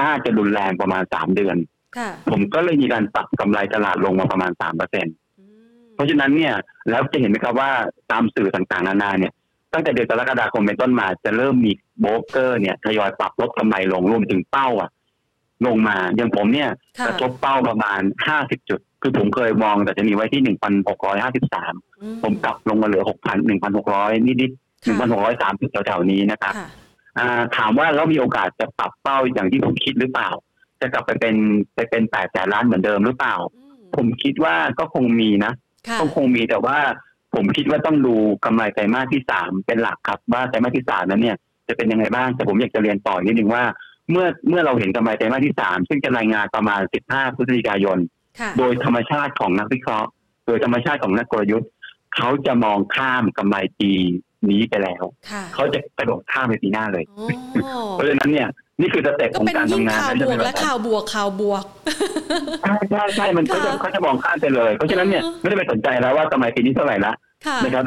น่าจะรุนแรงประมาณสามเดือนค่ะผมก็เลยมีการปรับกำไรตลาดลงมาประมาณสามเปอร์เซ็นอืมเพราะฉะนั้นเนี่ย แล้วจะเห็นไหมครับว่าตามสื่อต่างๆนานาเนี่ย ตั้งแต่เดือนกรกฎาคมเป็นต้นมาจะเริ่มมีโบรกเกอร์เนี่ยทยอยปรับลดกำไรลงรวมถึงเป้าอะลงมาอย่างผมเนี่ยค่ะกระทบเป้าประมาณห้าสิบจุด คือผมเคยมองแต่จะมีไว้ที่หนึ่งพันหกร้อยห้าสิบสามอืผมกลับลงมาเหลือหกพันหนึ่งพันหกร้อยนิดๆหนึ่งพันหกร้อยสามสิบแถวๆนี้นะครับค่ะอ่า ถามว่าแล้วมีโอกาสจะปรับเป้าอย่างที่ผมคิดหรือเปล่า จะกลับไปเป็นไปเป็นแปดแสนล้านเหมือนเดิมหรือเปล่าอืมผมคิดว่าก็คงมีนะค่ะก็คงมีแต่ว่าผมคิดว่าต้องดูกำไรไตรมาสที่สามเป็นหลักครับว่าไตรมาสที่สามนั้นเนี่ยจะเป็นยังไงบ้างแต่ผมอยากจะเรียนต่ออีกนิดนึงว่า เมื่อเมื่อเราเห็นกำไรไตรมาสที่สามซึ่งจะรายงานประมาณ 15 พฤศจิกายนค่ะโดยธรรมชาติของนักวิเคราะห์ โดยธรรมชาติของนักกลยุทธ์เขาจะมองข้ามกำไรปี นี้ไปแล้วค่ะเขาจะกระโดดข้ามไปปีหน้าเลยอ๋อเพราะฉะนั้นเนี่ยนี่คือสเต็ปก็ของเป็นการยิ่งทำงานข่าวนะบจะวเป็กนแบและบนั้นข่าวบวกข่าวบวกใช่ใช่ใช่มันเขาจะค่ะเขาจะมองข้ามไปเลย เพราะฉะนั้นเนี่ยไม่ได้ไปสนใจแล้วว่ากำไรปีนี้เท่าไหร่ละค่ะนะครับ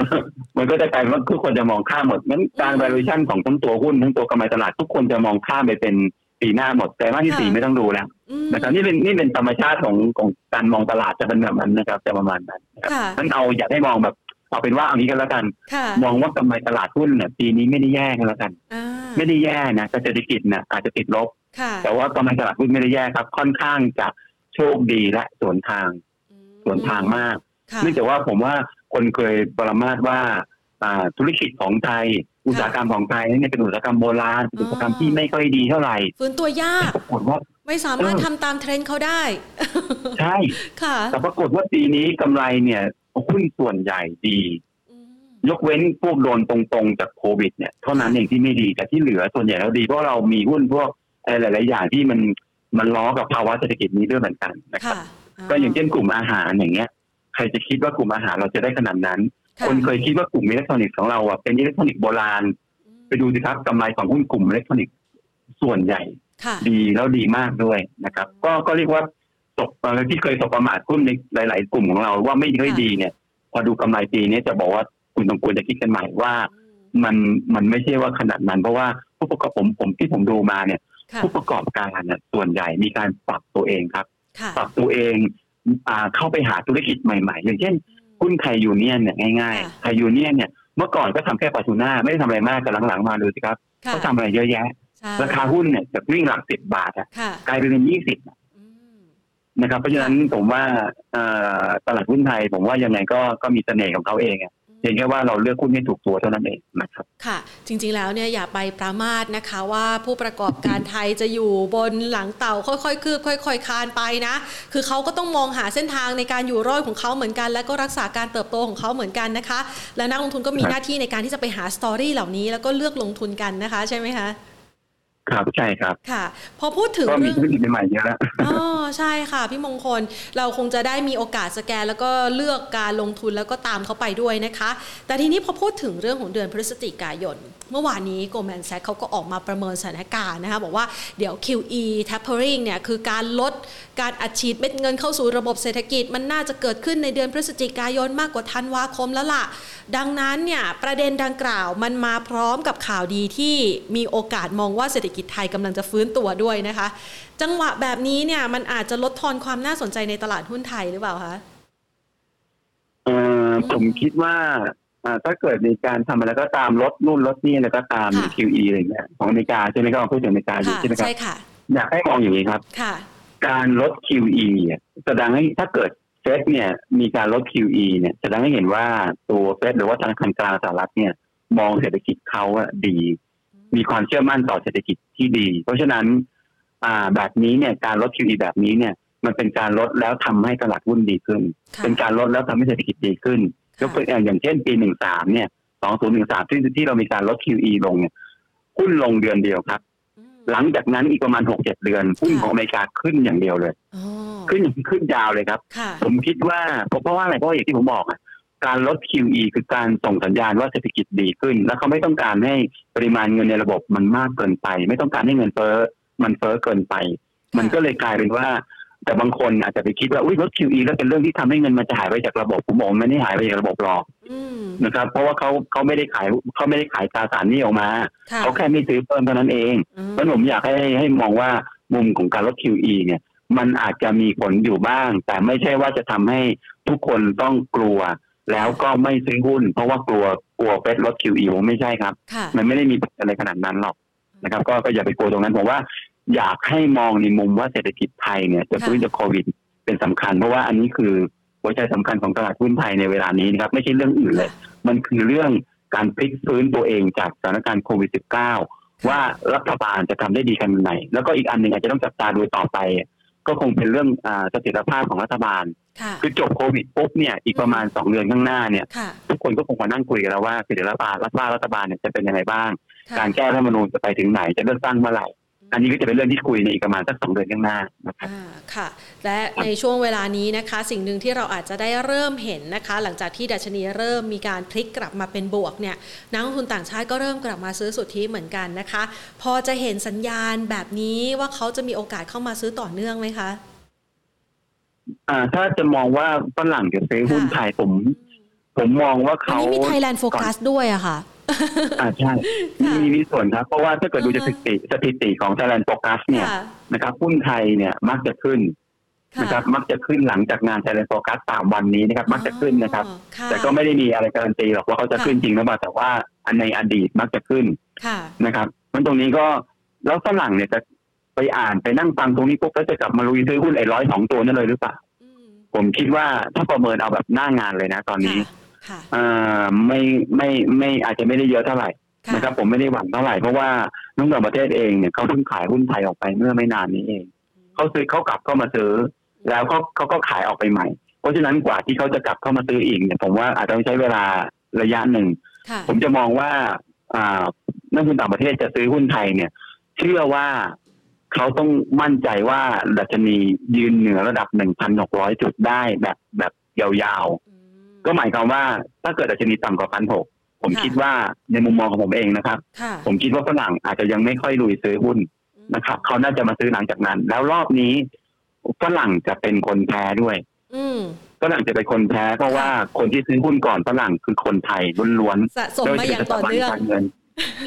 มันก็จะกลายเป็นว่าทุกคนจะมองข้ามหมดงั้นการ valuation ของทั้งตัวหุ้นทั้งตัวกำไรตลาดทุกคนจะมองข้ามไปเป็นปีหน้าหมดแต่ว่าที่สี่ไม่ต้องดูแล้วอืมนะครับนี่เป็นนี่เป็นธรรมชาติของของการมองตลาดจะเป็นแบบนั้นนะครับจะประมาณนั้นนะครับค่ะนั้นเอาอย่าได้มองแบบ เอาเป็นว่าเอางี้กันแล้วกันค่ะมองว่ากำไรตลาดหุ้นเนี่ยปีนี้ไม่ได้แย่กันแล้วกันอ่าไม่ได้แย่นะแต่เศรษฐกิจเนี่ยอาจจะติดลบค่ะแต่ว่ากำไรตลาดหุ้นไม่ได้แย่ครับ ค่อนข้างจะโชคดีและสวนทางอืมสวนทางมากค่ะเนื่องจากว่าผมว่าคนเคยประมาทว่าอ่าธุรกิจของไทย อุตสาหกรรมของไทยเนี่ยเป็นอุตสาหกรรมโบราณเป็นอุตสาหกรรมที่ไม่ค่อยดีเท่าไหร่ฟื้นตัวยากปรากฏว่า ไม่สามารถเออทำตามเทรนด์เขาได้ ใช่ค่ะ แต่ปรากฏว่าปีนี้กำไรเนี่ยหุ้นส่วนใหญ่ดีอืมยกเว้นพวกโดนตรงๆจากโควิดเนี่ยเท่านั้นเองที่ไม่ดีแต่ที่เหลือส่วนใหญ่แล้วดีเพราะเรามีหุ้นพวกอะไรหลาย ๆ อย่างที่มันมันล้อกับภาวะเศรษฐกิจนี้ด้วยเหมือนกันนะครับค่ะก็อย่างเช่นกลุ่มอาหารอย่างเงี้ย ใครจะคิดว่ากลุ่มอาหารเราจะได้ขนาดนั้นะคนเคยคิดว่ากลุ่มอิเล็กทรอนิกส์ของเราอะเป็นอิเล็กทรอนิกส์โบราณอืมไปดูสิครับกำไรของหุ้นกลุ่มอิเล็กทรอนิกส์ส่วนใหญ่ค่ะ ดีแล้วดีมากด้วยนะครับ ก็ก็เรียกว่าตกที่เคยสบประมาทหุ้นในหลาย ๆ กลุ่มของเราว่าไม่ค่อยดีเนี่ย พอดูกำไรปีนี้จะบอกว่าคุณต้องควรจะคิดกันใหม่ว่า มันมันไม่ใช่ว่าขนาดนั้น เพราะว่าผู้ประกอบผมผมที่ผมดูมาเนี่ยค่ะผู้ประกอบการเนี่ยส่วนใหญ่มีการปรับตัวเองครับค่ะปรับตัวเองอ่าเข้าไปหาธุรกิจใหม่ ๆ อย่างเช่นหุ้นไทยยูเนียนเนี่ยง่ายค่ะๆไทยยูเนียนเนี่ยเมื่อก่อนก็ทำแค่ปลาทูน่าไม่ได้ทำอะไรมากแต่หลังๆมาดูสิครับค่ะเขาทำอะไรเยอะแยะใช่ ราคาหุ้นเนี่ยจากวิ่งหลักสิบบาทอะค่ะกลายไปเป็นยี่สิบอืมนะครับเพราะฉะนั้นผมว่าเอ่อตลาดหุ้นไทย ผมว่ายังไงก็ก็มีเสน่ห์ของเขาเองอะเพียงแค่ว่าเราเลือกหุ้นให้ถูกตัวเท่านั้นเองนะครับค่ะ จริงๆแล้วเนี่ยอย่าไปประมาทนะคะว่าผู้ประกอบการไทยจะอยู่บนหลังเต่าค่อยๆคืบค่อย ๆคลานไปนะ คือเขาก็ต้องมองหาเส้นทางในการอยู่รอดของเขาเหมือนกัน และก็รักษาการเติบโตของเขาเหมือนกันนะคะ และนักลงทุนก็มีครับหน้าที่ในการที่จะไปหาสตอรี่เหล่านี้แล้วก็เลือกลงทุนกันนะคะ ใช่ไหมคะ ครับใช่ครับค่ะ พอพูดถึงก็มีเรื่องธุรกิจใหม่ๆเยอะแล้วอ๋อใช่ค่ะ พี่มงคลเราคงจะได้มีโอกาสสแกน แล้วก็เลือกการลงทุนแล้วก็ตามเขาไปด้วยนะคะ แต่ทีนี้พอพูดถึงเรื่องของเดือนพฤศจิกายน เมื่อวานนี้ Goldman Sachs เขาก็ออกมาประเมินสถานการณ์นะคะบอกว่าเดี๋ยว QE tapering เนี่ยคือการลดการอัดฉีดเม็ดเงินเข้าสู่ระบบเศรษฐกิจ มันน่าจะเกิดขึ้นในเดือนพฤศจิกายนมากกว่าธันวาคมแล้วล่ะ ดังนั้นเนี่ยประเด็นดังกล่าวมันมาพร้อมกับข่าวดีที่มีโอกาสมองว่าเศรษฐกิจไทยกำลังจะฟื้นตัวด้วยนะคะ จังหวะแบบนี้เนี่ยมันอาจจะลดทอนความน่าสนใจในตลาดหุ้นไทยหรือเปล่าคะผมคิดว่า ถ้าเกิดมีการทำอะไรก็ตามลดนู่นลดนี่แล้วก็ตามค่ะ QE อะไรเงี้ยของอเมริกาใช่ไหมครับพูดถึงอเมริกาอยู่ค่ะใช่ไหมครับใช่ค่ะอยากให้มองอย่างนี้ครับค่ะการลด QE เนี่ยแสดงให้ถ้าเกิดเฟดเนี่ย มีการลด QE เนี่ยแสดงให้เห็นว่าตัวเฟดหรือว่าธนาคารกลางสหรัฐเนี่ย มองเศรษฐกิจเขาอะดี มีความเชื่อมั่นต่อเศรษฐกิจที่ดี เพราะฉะนั้น อ่าแบบนี้เนี่ยการลด QE แบบนี้เนี่ย มันเป็นการลดแล้วทำให้ตลาดหุ้นดีขึ้นค่ะเป็นการลดแล้วทำให้เศรษฐกิจดีขึ้น ยค่ะกตัวอย่างอย่างเช่นปีหนึ่งสามเนี่ยสองศูนย์หนึ่งสามที่ที่เรามีการลด QE ลงเนี่ยหุ้นลงเดือนเดียวครับอืมหลังจากนั้นอีกประมาณหกเจ็ดเดือนหุ้นค่ะของอเมริกาขึ้นอย่างเดียวเลยอ๋อขึ้นขึ้นยาวเลยครับค่ะผมคิดว่าเพราะเพราะว่าอะไรเพราะว่าอย่างที่ผมบอกอะการลด QE คือการส่งสัญญาณว่าเศรษฐกิจดีขึ้น แล้วเขาไม่ต้องการให้ปริมาณเงินในระบบมันมากเกินไป ไม่ต้องการให้เงินเฟ้อมันเฟ้อเกินไป มันก็เลยกลายเป็นว่า แต่บางคนอาจจะไปคิดว่าอุ้ยลด QE แล้วเป็นเรื่องที่ทำให้เงินมันจะหายไปจากระบบผมบอกมันไม่ได้หายไปจากระบบหรอกอืมนะครับ เพราะว่าเขาเขาไม่ได้ขายเขาไม่ได้ขายตราสารหนี้ออกมาค่ะเขาแค่ไม่ซื้อเพิ่มเท่านั้นเองอืมเพราะผมอยากให้ให้มองว่ามุมของการลด QE เนี่ย มันอาจจะมีผลอยู่บ้าง แต่ไม่ใช่ว่าจะทำให้ทุกคนต้องกลัว แล้วก็ไม่ซื้อหุ้น เพราะว่ากลัวกลัวเฟดลด QE ผมไม่ใช่ครับค่ะมันไม่ได้มีผลอะไรขนาดนั้นหรอกนะครับก็ก็อย่าไปกลัวตรงนั้นผมว่า อยากให้มองในมุมว่าเศรษฐกิจไทยเนี่ยจะฟื้นจากโควิด เป็นสำคัญ เพราะว่าอันนี้คือหัวใจสำคัญของตลาดหุ้นไทยในเวลานี้นะครับ ไม่ใช่เรื่องอื่นเลย มันคือเรื่องการพลิกฟื้นตัวเองจากสถานการณ์โควิด -19 ว่ารัฐบาลจะทำได้ดีขนาดไหน แล้วก็อีกอันหนึ่งอาจจะต้องจับตาดูต่อไป ก็คงเป็นเรื่องอาเสถียรภาพของรัฐบาลค่ะคือจบโควิดปุ๊บเนี่ยอีกประมาณสองเดือนข้างหน้าเนี่ยค่ะทุกคนก็คงมานั่งคุยกันแล้วว่าเสถียรภาพรัฐบาลรัฐบาลเนี่ยจะเป็นยังไงบ้างค่ะการแก้รัฐธรรมนูญจะไปถึงไหนจะเลือกตั้งเมื่อไหร่ อันนี้ก็จะเป็นเรื่องที่คุยในอีกประมาณสักสองเดือนข้างหน้านะครับอ่าค่ะ และในช่วงเวลานี้นะคะ สิ่งหนึ่งที่เราอาจจะได้เริ่มเห็นนะคะ หลังจากที่ดัชนีเริ่มมีการพลิกกลับมาเป็นบวกเนี่ยนักลงทุนต่างชาติก็เริ่มกลับมาซื้อสุทธิเหมือนกันนะคะ พอจะเห็นสัญญาณแบบนี้ว่าเขาจะมีโอกาสเข้ามาซื้อต่อเนื่องไหมคะอ่าถ้าจะมองว่าฝรั่งจะซื้อหุ้นไทยผม ผมมองว่าวันเขานี้มี Thailand Focus ด้วยอะค่ะ อ่าใช่ค่ะมีมีส่วนครับ เพราะว่าถ้าเกิดดูอ่าสถิติสถิติของ Thailand Focus เนี่ยค่ะนะครับหุ้นไทยเนี่ยมักจะขึ้นค่ะนะครับมักจะขึ้นหลังจากงาน Thailand Focus สามวันนี้นะครับ มักจะขึ้นนะครับอ๋อค่ะแต่ก็ไม่ได้มีอะไรการันตีหรอกว่าเขาจะค่ะขึ้นจริงหรือเปล่าแต่ว่าอันในอดีตมักจะขึ้นค่ะนะครับมันตรงนี้ก็แล้วฝรั่งเนี่ยจะไปอ่านไปนั่งฟังตรงนี้ปุ๊บแล้วจะกลับมาลุยซื้อหุ้นไอ้ร้อยสองตัวนั่นเลยหรือเปล่าอืมผมคิดว่าถ้าประเมินเอาแบบหน้างานเลยนะ ตอนนี้ค่ะเอ่อไม่ไม่ไม่อาจจะไม่ได้เยอะเท่าไหร่ค่ะนะครับผมไม่ได้หวังเท่าไหร่เพราะว่านักต่างประเทศเองเนี่ยเขาเพิ่งขายหุ้นไทยออกไปเมื่อไม่นานนี้เองเขาซื้อเขากลับเข้ามาซื้อ แล้วเขาเขาก็ขายออกไปใหม่ เพราะฉะนั้นกว่าที่เขาจะกลับเข้ามาซื้ออีกเนี่ยผมว่าอาจจะต้องใช้เวลาระยะหนึ่งค่ะผมจะมองว่าอ่านักทุนต่างประเทศจะซื้อหุ้นไทยเนี่ย เชื่อว่าเขาต้องมั่นใจว่าดัชนียืนเหนือระดับ1,600จุดได้แบบแบบยาวอืมๆ ก็หมายความว่าถ้าเกิดดัชนีต่ำกว่า1,600ผมค่ะคิดว่าในมุมมองของผมเองนะครับค่ะผมคิดว่าฝรั่งอาจจะยังไม่ค่อยลุยซื้อหุ้นนะครับเขาน่าจะมาซื้อหลังจากนั้น แล้วรอบนี้ฝรั่งจะเป็นคนแพ้ด้วยอืมฝรั่งจะเป็นคนแพ้เพราะว่าคนที่ซื้อหุ้นก่อนฝรั่งคือคนไทยล้วนๆสะสมมาอย่างต่อเนื่องโดยที่สถาบันการเงิน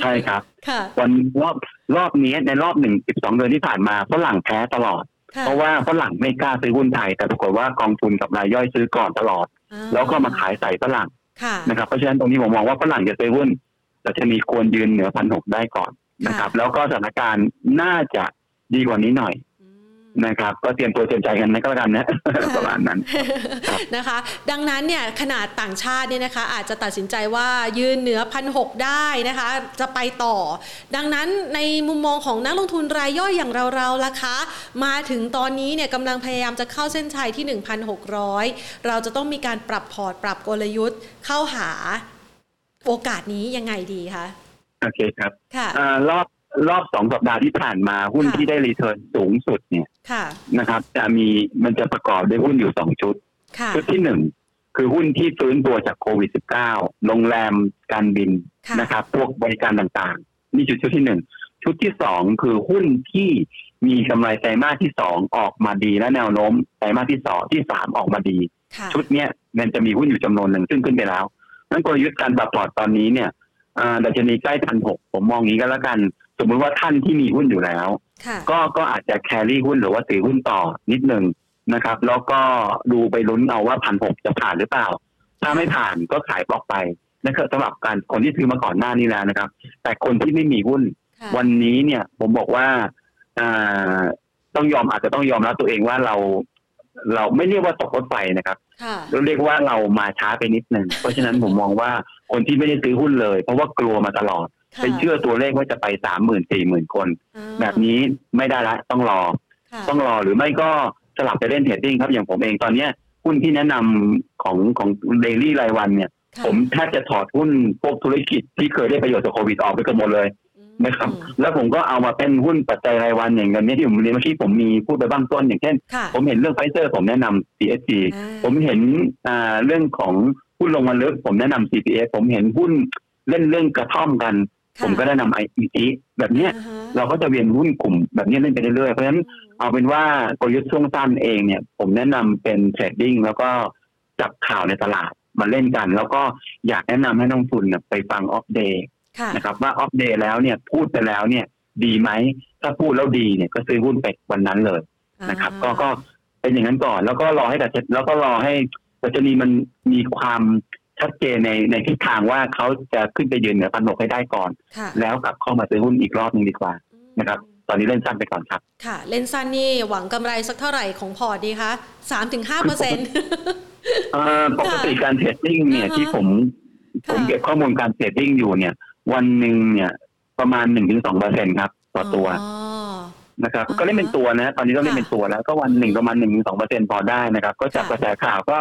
ใช่ครับค่ะวันรอบรอบนี้ในรอบหนึ่งสิบสองเดือนที่ผ่านมาฝรั่งแพ้ตลอดค่ะเพราะว่าฝรั่งไม่กล้าซื้อหุ้นไทย แต่ปรากฏว่ากองทุนกับรายย่อยซื้อก่อนตลอดอ่ แล้วก็มาขายใส่ฝรั่งค่ะนะครับเพราะฉะนั้นตรงนี้ผมมองว่าฝรั่งจะซื้อหุ้นแต่จะมีควรยืนเหนือพันหกได้ก่อนนะครับ แล้วก็สถานการณ์น่าจะดีกว่านี้หน่อยอืม นะครับ ก็เตรียมตัวเตรียมใจกันนะก็แล้วกันนะประมาณนั้นนะคะ ดังนั้นเนี่ยขนาดต่างชาติเนี่ยนะคะ อาจจะตัดสินใจว่ายืนเหนือพันหได้นะคะ จะไปต่อ ดังนั้นในมุมมองของนักลงทุนรายย่อยอย่างเราๆล่ะคะ มาถึงตอนนี้เนี่ยกำลังพยายามจะเข้าเส้นชัยที่ 1,600 เราจะต้องมีการปรับพอร์ตปรับกลยุทธ์เข้าหาโอกาสนี้ยังไงดีคะโอเคครับค่ะอ่ารอบ รอบสองสัปดาห์ที่ผ่านมาหุ้นค่ะที่ได้ return สูงสุดเนี่ยค่ะนะครับ จะมีมันจะประกอบด้วยหุ้นอยู่สองชุดค่ะชุดที่หนึ่งคือหุ้นที่ฟื้นตัวจากโควิด -19 โรงแรมการบินค่ะนะครับ พวกบริการต่างๆ นี่ชุดชุดที่หนึ่งชุดที่สองคือหุ้นที่มีกำไรไตรมาสที่สองออกมาดีและแนวโน้มไตรมาสที่สองที่สามออกมาดีค่ะชุดเนี้ยมันจะมีหุ้นอยู่จำนวนหนึ่งซึ่งขึ้นไปแล้วนั้นกลยุทธ์การปรับพอร์ตตอนนี้เนี่ยอ่าดัชนีใกล้พันหกผมมองอย่างนี้ก็แล้วกัน สมมุติว่าท่านที่มีหุ้นอยู่แล้วค่ะก็ก็อาจจะ carry หุ้นหรือว่าถือหุ้นต่อนิดหนึ่งนะครับ แล้วก็ดูไปลุ้นเอาว่าพันหกจะผ่านหรือเปล่า ถ้าไม่ผ่านก็ขายบล็อกไปนะครับสำหรับการคนที่ซื้อมาก่อนหน้านี้แล้วนะครับ แต่คนที่ไม่มีหุ้นค่ะวันนี้เนี่ยผมบอกว่าอ่าต้องยอมอาจจะต้องยอมรับตัวเองว่าเราเราไม่เรียกว่าตกรถไฟนะครับค่ะเราเรียกว่าเรามาช้าไปนิดนึงเพราะฉะนั้นผมมองว่าคนที่ไม่ได้ซื้อหุ้นเลย เพราะว่ากลัวมาตลอดค่ะ ไปเชื่อตัวเลขว่าจะไปสามหมื่นสี่หมื่นคนอ่าแบบนี้ไม่ได้ละต้องรอค่ะต้องรอหรือไม่ก็สลับไปเล่น trading ครับอย่างผมเองตอนเนี้ยหุ้นที่แนะนำของของ daily รายวันเนี่ยค่ะผมแทบจะถอดหุ้นพวกธุรกิจที่เคยได้ประโยชน์จากโควิดออกไปกันหมดเลยนะครับอืมแล้วผมก็เอามาเป็นหุ้นปัจจัยรายวันอย่างเงี้ยที่ผมเรียนเมื่อกี้ผมมีพูดไปบ้างต้นอย่างเช่นค่ะผมเห็นเรื่องไฟเซอร์ผมแนะนำ CSG อ่าผมเห็นอ่าเรื่องของหุ้นลงมาลึกผมแนะนำ CPS ผมเห็นหุ้นเล่นเรื่องกระท่อมกันค่ะ ผมก็แนะนำ IET แบบเนี้ยอ่าฮะเราก็จะเวียนหุ้นกลุ่มแบบนี้เล่นไปเรื่อยๆ เพราะฉะนั้นเอาเป็นว่ากลยุทธ์ช่วงสั้นเองเนี่ย ผมแนะนำเป็น trading แล้วก็จับข่าวในตลาดมาเล่นกัน แล้วก็อยากแนะนำให้นักลงทุนเนี่ยไปฟัง Opp Day ค่ะนะครับว่า Opp Day แล้วเนี่ยพูดไปแล้วเนี่ยดีไหม ถ้าพูดแล้วดีเนี่ยก็ซื้อหุ้นไปวันนั้นเลยนะครับ ก็ก็เป็นอย่างนั้นก่อน แล้วก็รอให้ดัชแล้วก็รอให้ดัชนีมันมีความ ชัดเจนในในทิศทางว่าเขาจะขึ้นไปยืนเหนือพันหกให้ได้ก่อนค่ะแล้วกลับเข้ามาซื้อหุ้นอีกรอบหนึงดีกว่านะครับตอนนี้เล่นสั้นไปก่อนครับ ค่ะ เล่นสั้นนี่หวังกำไรสักเท่าไหร่ของพอร์ตดีคะสามถึงห้าเปอร์เซ็นต์เอ่อปกติการ trading เนี่ยอ่าฮะที่ผมค่ะผมเก็บข้อมูลการ trading อยู่เนี่ย วันหนึ่งเนี่ยประมาณหนึ่งถึงสองเปอร์เซ็นครับ ต่อตัวอ๋อนะครับอ่าฮะก็เล่นเป็นตัวนะ ตอนนี้ต้องเล่นค่ะเป็นตัวแล้วก็วันหนึ่งประมาณหนึ่งถึงสองเปอร์เซ็นพอได้นะครับ ก็จากค่ะกระแสข่าวก็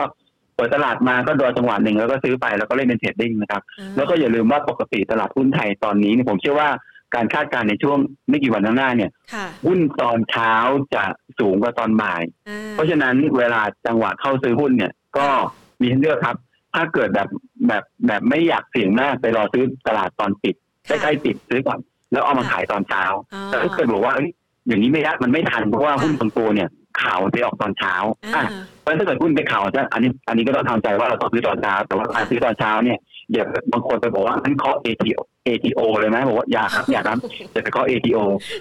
เปิดตลาดมาก็รอจังหวะหนึ่งแล้วก็ซื้อไปแล้วก็เล่นเป็นเทรดดิ้งนะครับอ่าแล้วก็อย่าลืมว่าปกติตลาดหุ้นไทยตอนนี้เนี่ยผมเชื่อว่าการคาดการณ์ในช่วงไม่กี่วันข้างหน้าเนี่ยค่ะหุ้นตอนเช้าจะสูงกว่าตอนบ่ายอ่าเพราะฉะนั้นเวลาจังหวะเข้าซื้อหุ้นเนี่ย ก็มีให้เลือกครับ ถ้าเกิดแบบแบบแบบไม่อยากเสี่ยงมากไปรอซื้อตลาดตอนปิดใกค่ะล้ๆปิดซื้อก่อนแล้วเอามาค่ะขายตอนเช้าอ๋อแต่ถ้าเกิดบอกว่าเอ้ยอย่างนี้ไม่ได้มันไม่ทันเพราะว่าค่ะหุ้นบางตัวเนี่ย ข่าวมันไปออกตอนเช้าอ่าอะเพราะฉะนั้นถ้าเกิดหุ้นไปข่าวจะอันนี้อันนี้ก็ต้องทำใจว่าเราต้องซื้อตอนเช้า แต่ว่าการซื้อตอนเช้าเนี่ยอย่าบางคนไปบอกว่าอันเคาะ ATO ATO เลยไหมบอกว่าอย่าครับอย่าครับจะไปเคาะ ATO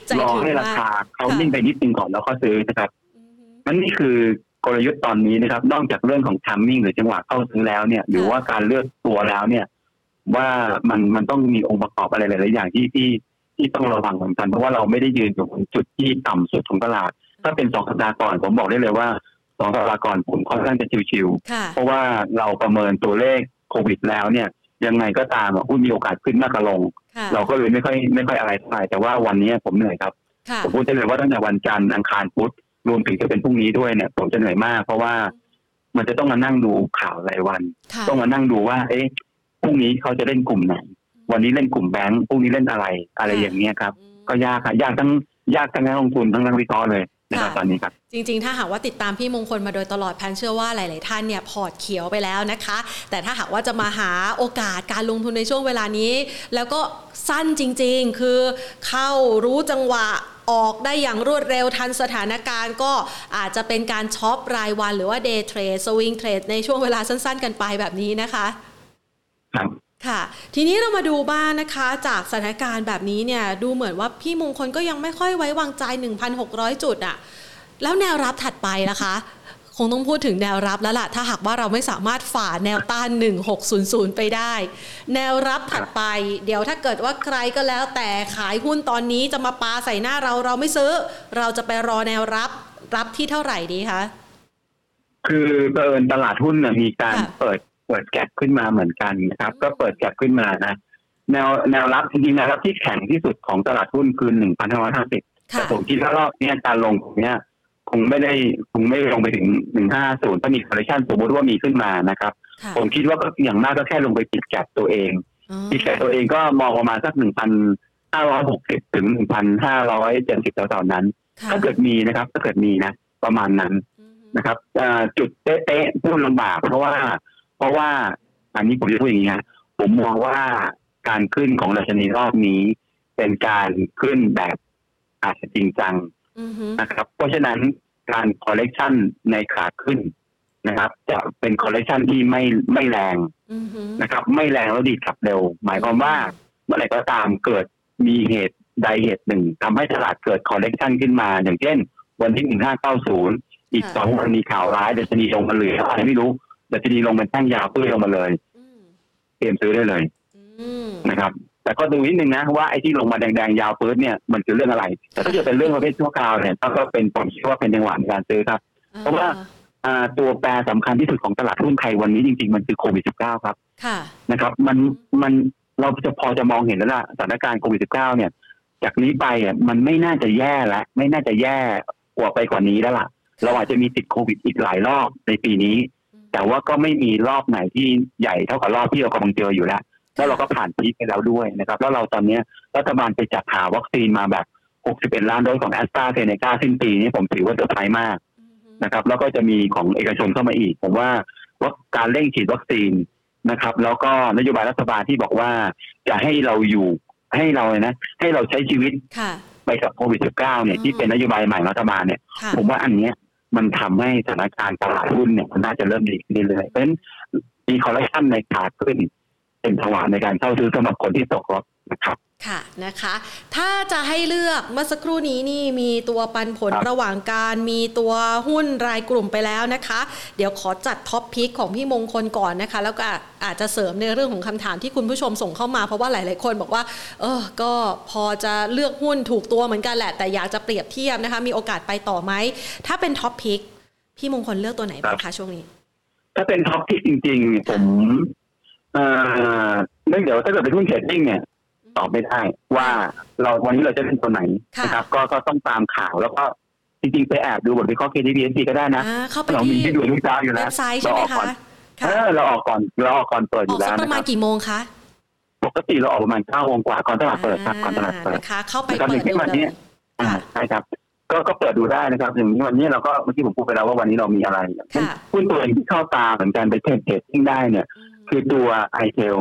ใจรอถึงให้มากราคาเขาค่ะนิ่งไปนิดนึงก่อนแล้วก็ซื้อนะครับอือฮึนั่นนี่คือกลยุทธ์ตอนนี้นะครับ นอกจากเรื่องของทัมมิ่งหรือจังหวะเข้าซื้อแล้วเนี่ย หรือว่าการเลือกตัวแล้วเนี่ย ว่ามันมันต้องมีองค์ประกอบอะไรหลายๆอย่างที่ที่ที่ต้องระวังเหมือนกันเพราะว่าเราไม่ได้ยืนอยู่บนจุดที่ต่ำสุดของตลาด ถ้าเป็นสองสัปดาห์ก่อนผมบอกได้เลยว่าสองสัปดาห์ก่อนผมค่อนข้างจะชิวค่ะๆเพราะว่าเราประเมินตัวเลขโควิดแล้วเนี่ย ยังไงก็ตามอะหุ้นมีโอกาสขึ้นมากกว่าลงค่ะเราก็เลยไม่ค่อยไม่ค่อยอะไรเท่าไหร่แต่ว่าวันนี้ผมเหนื่อยครับค่ะผมพูดได้เลยว่าตั้งแต่วันจันทร์อังคารพุธรวมถึงจะเป็นพรุ่งนี้ด้วยเนี่ย ผมจะเหนื่อยมากเพราะว่ามันจะต้องมานั่งดูข่าวรายวันค่ะต้องมานั่งดูว่า เอ๊ะพรุ่งนี้เขาจะเล่นกลุ่มไหน วันนี้เล่นกลุ่มแบงค์พรุ่งนี้เล่นอะไร อะไรอย่างเงี้ยครับอืมก็ยากครับยากทั้งยากทั้งนักลงทุนทั้งนักวิเคราะห์เลย นะครับค่ะตอนนี้ครับจริงๆ ถ้าหากว่าติดตามพี่มงคลมาโดยตลอดแพนเชื่อว่าหลายๆท่านเนี่ยพอร์ตเขียวไปแล้วนะคะ แต่ถ้าหากว่าจะมาหาโอกาสการลงทุนในช่วงเวลานี้ แล้วก็สั้นจริง ๆ คือเข้ารู้จังหวะออกได้อย่างรวดเร็วทันสถานการณ์ก็อาจจะเป็นการช็อปรายวันหรือว่า day trade swing trade ในช่วงเวลาสั้น ๆ กันไปแบบนี้นะคะ ครับ ค่ะ ทีนี้เรามาดูบ้างนะคะ จากสถานการณ์แบบนี้เนี่ยดูเหมือนว่าพี่มงคลก็ยังไม่ค่อยไว้วางใจ 1,600 จุดอะแล้วแนวรับถัดไปล่ะคะ คงต้องพูดถึงแนวรับแล้วล่ะ ถ้าหากว่าเราไม่สามารถฝ่าแนวต้าน 1600 ไปได้ แนวรับถัดไป เดี๋ยวถ้าเกิดว่าใครก็แล้วแต่ขายหุ้นตอนนี้จะมาปาใส่หน้าเราเราไม่ซื้อ เราจะไปรอแนวรับรับที่เท่าไหร่ดีคะคือเผอิญตลาดหุ้นน่ะมีการค่ะเปิด เปิดแก็บขึ้นมาเหมือนกันนะครับ ก็เปิดแก็บขึ้นมานะแนวแนวรับจริงๆแนวรับ ที่แข็งที่สุดของตลาดหุ้นคือหนึ่งพันห้าร้อยห้าสิบแต่ค่ะผมคิดว่ารอบเนี้ยการลงตรงเนี้ยคงไม่ได้คงไม่ลงไปถึงหนึ่งห้าศูนย์ถ้ามีคอร์เรชันสมมติว่ามีขึ้นมานะครับค่ะผมคิดว่าก็อย่างมากก็แค่ลงไปปิดแก็บตัวเองอ๋อปิดแก็บตัวเองก็มองประมาณสักหนึ่งพัน560ถึง1,570แถวๆนั้นค่ะถ้าเกิดมีนะครับ ถ้าเกิดมีนะ ประมาณนั้นอืมนะครับเอ่อจุดเป๊ะๆพูดลำบากเพราะว่า เพราะว่าอันนี้ผมจะพูดอย่างนี้ฮะผมมองว่าการขึ้นของดัชนีรอบนี้ เป็นการขึ้นแบบอาจจะจริงจังอือฮึนะครับ เพราะฉะนั้นการ correction ในขาขึ้นนะครับ จะเป็น correction ที่ไม่ไม่แรงอือฮึนะครับ ไม่แรงแล้วดีดกลับเร็ว หมายความว่าเมื่อไหร่ก็ตามเกิดมีเหตุใดเหตุหนึ่งทำให้ตลาดเกิดคอลเลกชันขึ้นมา อย่างเช่น วันที่หนึ่งห้าเก้าศูนย์อีกสองวันมีข่าวร้ายดัชนีลงมาเหลืออะไรไม่รู้ ดัชนีลงเป็นแท่งยาวเพื่อลงมาเลยอืมเตรียมซื้อได้เลยอืมนะครับ แต่ก็ดูนิดนึงนะว่าไอ้ที่ลงมาแดงๆยาวปื้ดเนี่ยมันคือเรื่องอะไร แต่ถ้าเกิดเป็นเรื่องประเภทชั่วคราวเนี่ยก็เป็นผมคิดว่าเป็นจังหวะในการซื้อครับ เพราะว่าอ่าตัวแปรสำคัญที่สุดของตลาดหุ้นไทยวันนี้จริงๆ มันคือโควิด -19 ครับค่ะนะครับ มันมันเราจะพอจะมองเห็นแล้วล่ะสถานการณ์โควิด -19 เนี่ย จากนี้ไปอะมันไม่น่าจะแย่แล้วไม่น่าจะแย่กว่าไปกว่านี้แล้วล่ะ เราอาจจะมีติดโควิดอีกหลายรอบในปีนี้ แต่ว่าก็ไม่มีรอบไหนที่ใหญ่เท่ากับรอบที่เรากำลังเจออยู่แล้วแล้วเราก็ผ่านพีคไปแล้วด้วยนะครับ แล้วเราตอนเนี้ยรัฐบาลไปจัดหาวัคซีนมาแบบ 61 ล้านโดสของแอสตราเซเนกาสิ้นปีนี้ผมถือว่าเซอร์ไพรส์มากอือฮึนะครับ แล้วก็จะมีของเอกชนเข้ามาอีก ผมว่าว่าการเร่งฉีดวัคซีนนะครับ แล้วก็นโยบายรัฐบาลที่บอกว่าจะให้เราอยู่ให้เราเลยนะ ให้เราใช้ชีวิตค่ะไปกับโควิด -19 เนี่ยอืมที่เป็นนโยบายใหม่ของรัฐบาลเนี่ยค่ะผมว่าอันเนี้ย มันทำให้สถานการณ์ตลาดหุ้นเนี่ยมันน่าจะเริ่มดีขึ้นเรื่อยๆเพราะฉะนั้นมีคอร์เรคชันในขาขึ้น เป็นจังหวะในการเข้าซื้อสำหรับคนที่ตกรถนะครับ ค่ะนะคะ ถ้าจะให้เลือกเมื่อสักครู่นี้นี่มีตัวปันผลครับระหว่างการมีตัวหุ้นรายกลุ่มไปแล้วนะคะ เดี๋ยวขอจัด top pick ของพี่มงคลก่อนนะคะ แล้วก็อาจจะเสริมในเรื่องของคำถามที่คุณผู้ชมส่งเข้ามาเพราะว่าหลาย ๆ คนบอกว่า เออก็พอจะเลือกหุ้นถูกตัวเหมือนกันแหละ แต่อยากจะเปรียบเทียบนะคะ มีโอกาสไปต่อไหม ถ้าเป็น top pick พี่มงคลเลือกตัวไหนบ้างคะช่วงนี้ ถ้าเป็น top pick จริง ๆ ผมเอ่อเนื่องเดี๋ยวถ้าเกิดเป็นหุ้น trading เนี่ย ตอบไม่ได้ว่าเราวันนี้เราจะเป็นตัวไหนค่ะนะครับ ก็ก็ต้องตามข่าวแล้วก็จริงๆ ไปแอบดูบทวิเคราะห์ KTBSC ก็ได้นะอ่าเข้าไปเรามีที่ที่ดูทุกเช้าอยู่เว็แล้วบไซต์ใช่ไหมเราออกก่คะอนเอค่ะอเราออกก่อนเราออกก่อนเปิดอออยู่กแล้สัวกประนะคมารัณบกี่โมงคะปกติเราออกประมาณเก้าโมงกว่าก่อนตลาดเปิดครับก่อนตลาดเปิดนะคะเข้าไปนะครับเปิดอย่างเช่นดูวันเลนี้ยอ่าค่ะใช่ครับ ก็ก็เปิดดูได้นะครับอย่างนี้วันนี้เราก็เมื่อกี้ผมพูดไปแล้วว่าวันนี้เรามีอะไรอย่างเช่นค่ะหุ้นตัวเองที่เข้าตาเหมือนกันไปเทรดเทรดดิ้งได้เนี่ย คือตัวไอเทล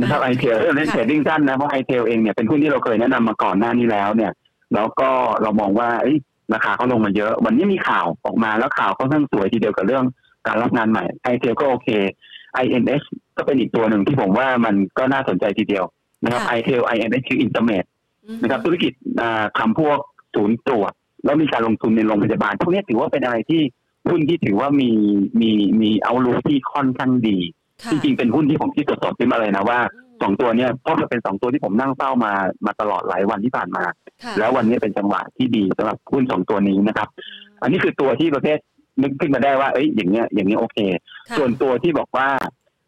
นะครับ ITEL เล่นค่ะ trading สั้นนะเพราะ ITEL เองเนี่ยเป็นหุ้นที่เราเคยแนะนำมาก่อนหน้านี้แล้วเนี่ย แล้วก็เรามองว่าเอ้ยราคาเขาลงมาเยอะ วันนี้มีข่าวออกมาแล้วข่าวค่อนข้างสวยทีเดียวกับเรื่องการรับงานใหม่ไอเทลก็โอเค INS ก็เป็นอีกตัวหนึ่งที่ผมว่ามันก็น่าสนใจทีเดียวนะครับค่ะไอเทล INS คืออินเตอร์เมดอืมนะครับธุรกิจอ่าทำพวกศูนย์ตรวจ แล้วมีการลงทุนในโรงพยาบาลพวกนี้ถือว่าเป็นอะไรที่หุ้นที่ถือว่ามีมีมีเอาลุที่ค่อนข้างดีค่ะ จริงๆเป็นหุ้นที่ผมคิดสดๆขึ้นมาเลยนะว่าอืมสองตัวเนี้ยเพราะมันเป็นสองตัวที่ผมนั่งเฝ้ามามาตลอดหลายวันที่ผ่านมาค่ะแล้ววันนี้เป็นจังหวะที่ดีสำหรับหุ้นสองตัวนี้นะครับ อันนี้คือตัวที่ประเภทนึกขึ้นมาได้ว่าเอ้ยอย่างเงี้ยอย่างเงี้ยโอเคค่ะส่วนตัวที่บอกว่า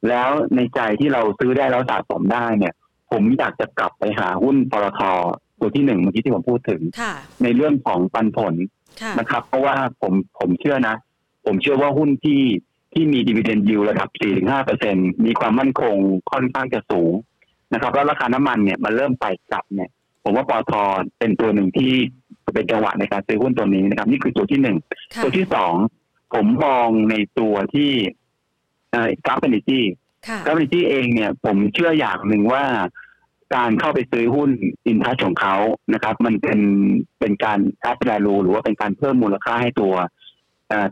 แล้วในใจที่เราซื้อได้แล้วสะสมได้เนี่ย ผมอยากจะกลับไปหาหุ้นปตทตัวที่หนึ่งเมื่อกี้ที่ผมพูดถึงค่ะในเรื่องของปันผลค่ะนะครับ เพราะว่าผมผมเชื่อนะ ผมเชื่อว่าหุ้นที่ ที่มีดีเวเดนยิวระดับ 4-5เปอร์เซ็นมีความมั่นคงค่อนข้างจะสูงนะครับ แล้วราคาน้ำมันเนี่ยมันเริ่มไปกลับเนี่ย ผมว่าปตทเป็นตัวหนึ่งที่เป็นจังหวะในการซื้อหุ้นตัวนี้นะครับ นี่คือตัวที่หนึ่งค่ะตัวที่สองผมมองในตัวที่เอ่อ Gulf Energy ค่ะ Gulf Energy เองเนี่ย ผมเชื่ออย่างหนึ่งว่าการเข้าไปซื้อหุ้นอินทัชของเขานะครับ มันเป็นเป็นการ add value หรือว่าเป็นการเพิ่มมูลค่าให้ตัวเอ่อ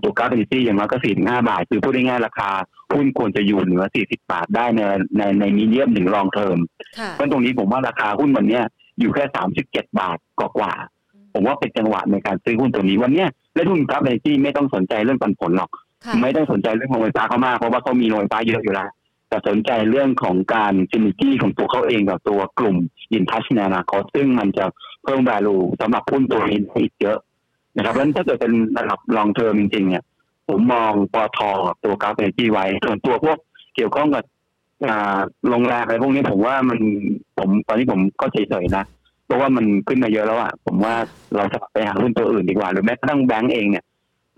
ตัว Gulf Energy อย่างน้อยก็สี่ถึงห้าบาท คือพูดง่ายๆราคาหุ้นควรจะอยู่เหนือสี่สิบบาทได้ในในใน medium ถึง long term ค่ะเพราะตรงนี้ผมว่าราคาหุ้นวันเนี้ยอยู่แค่สามสิบเจ็ดบาทกว่าๆผมว่าเป็นจังหวะในการซื้อหุ้นตัวนี้วันเนี้ยและหุ้น Gulf Energy ไม่ต้องสนใจเรื่องปันผลหรอกค่ะไม่ต้องสนใจเรื่องโรงไฟฟ้าเขามากเพราะว่าเขามีโรงไฟฟ้าเยอะอยู่แล้วแต่สนใจเรื่องของการซินิจี้ของตัวเขาเองกับตัวกลุ่มอินทัชในอนาคตซึ่งมันจะเพิ่ม value สำหรับหุ้นตัวนี้ได้อีกเยอะ นะครับเพราะฉะนั้นถ้าเกิดเป็นระดับ long term จริงๆเนี่ยผมมองปอทกับตัวกราฟเอเนจีไว้ ส่วนตัวพวกเกี่ยวข้องกับอ่าโรงแรมอะไรพวกนี้ผมว่ามันผมตอนนี้ผมก็เฉยๆนะเพราะว่ามันขึ้นมาเยอะแล้วอะผมว่าเราจะไปหาหุ้นตัวอื่นดีกว่า หรือแม้กระทั่งแบงก์เองเนี่ย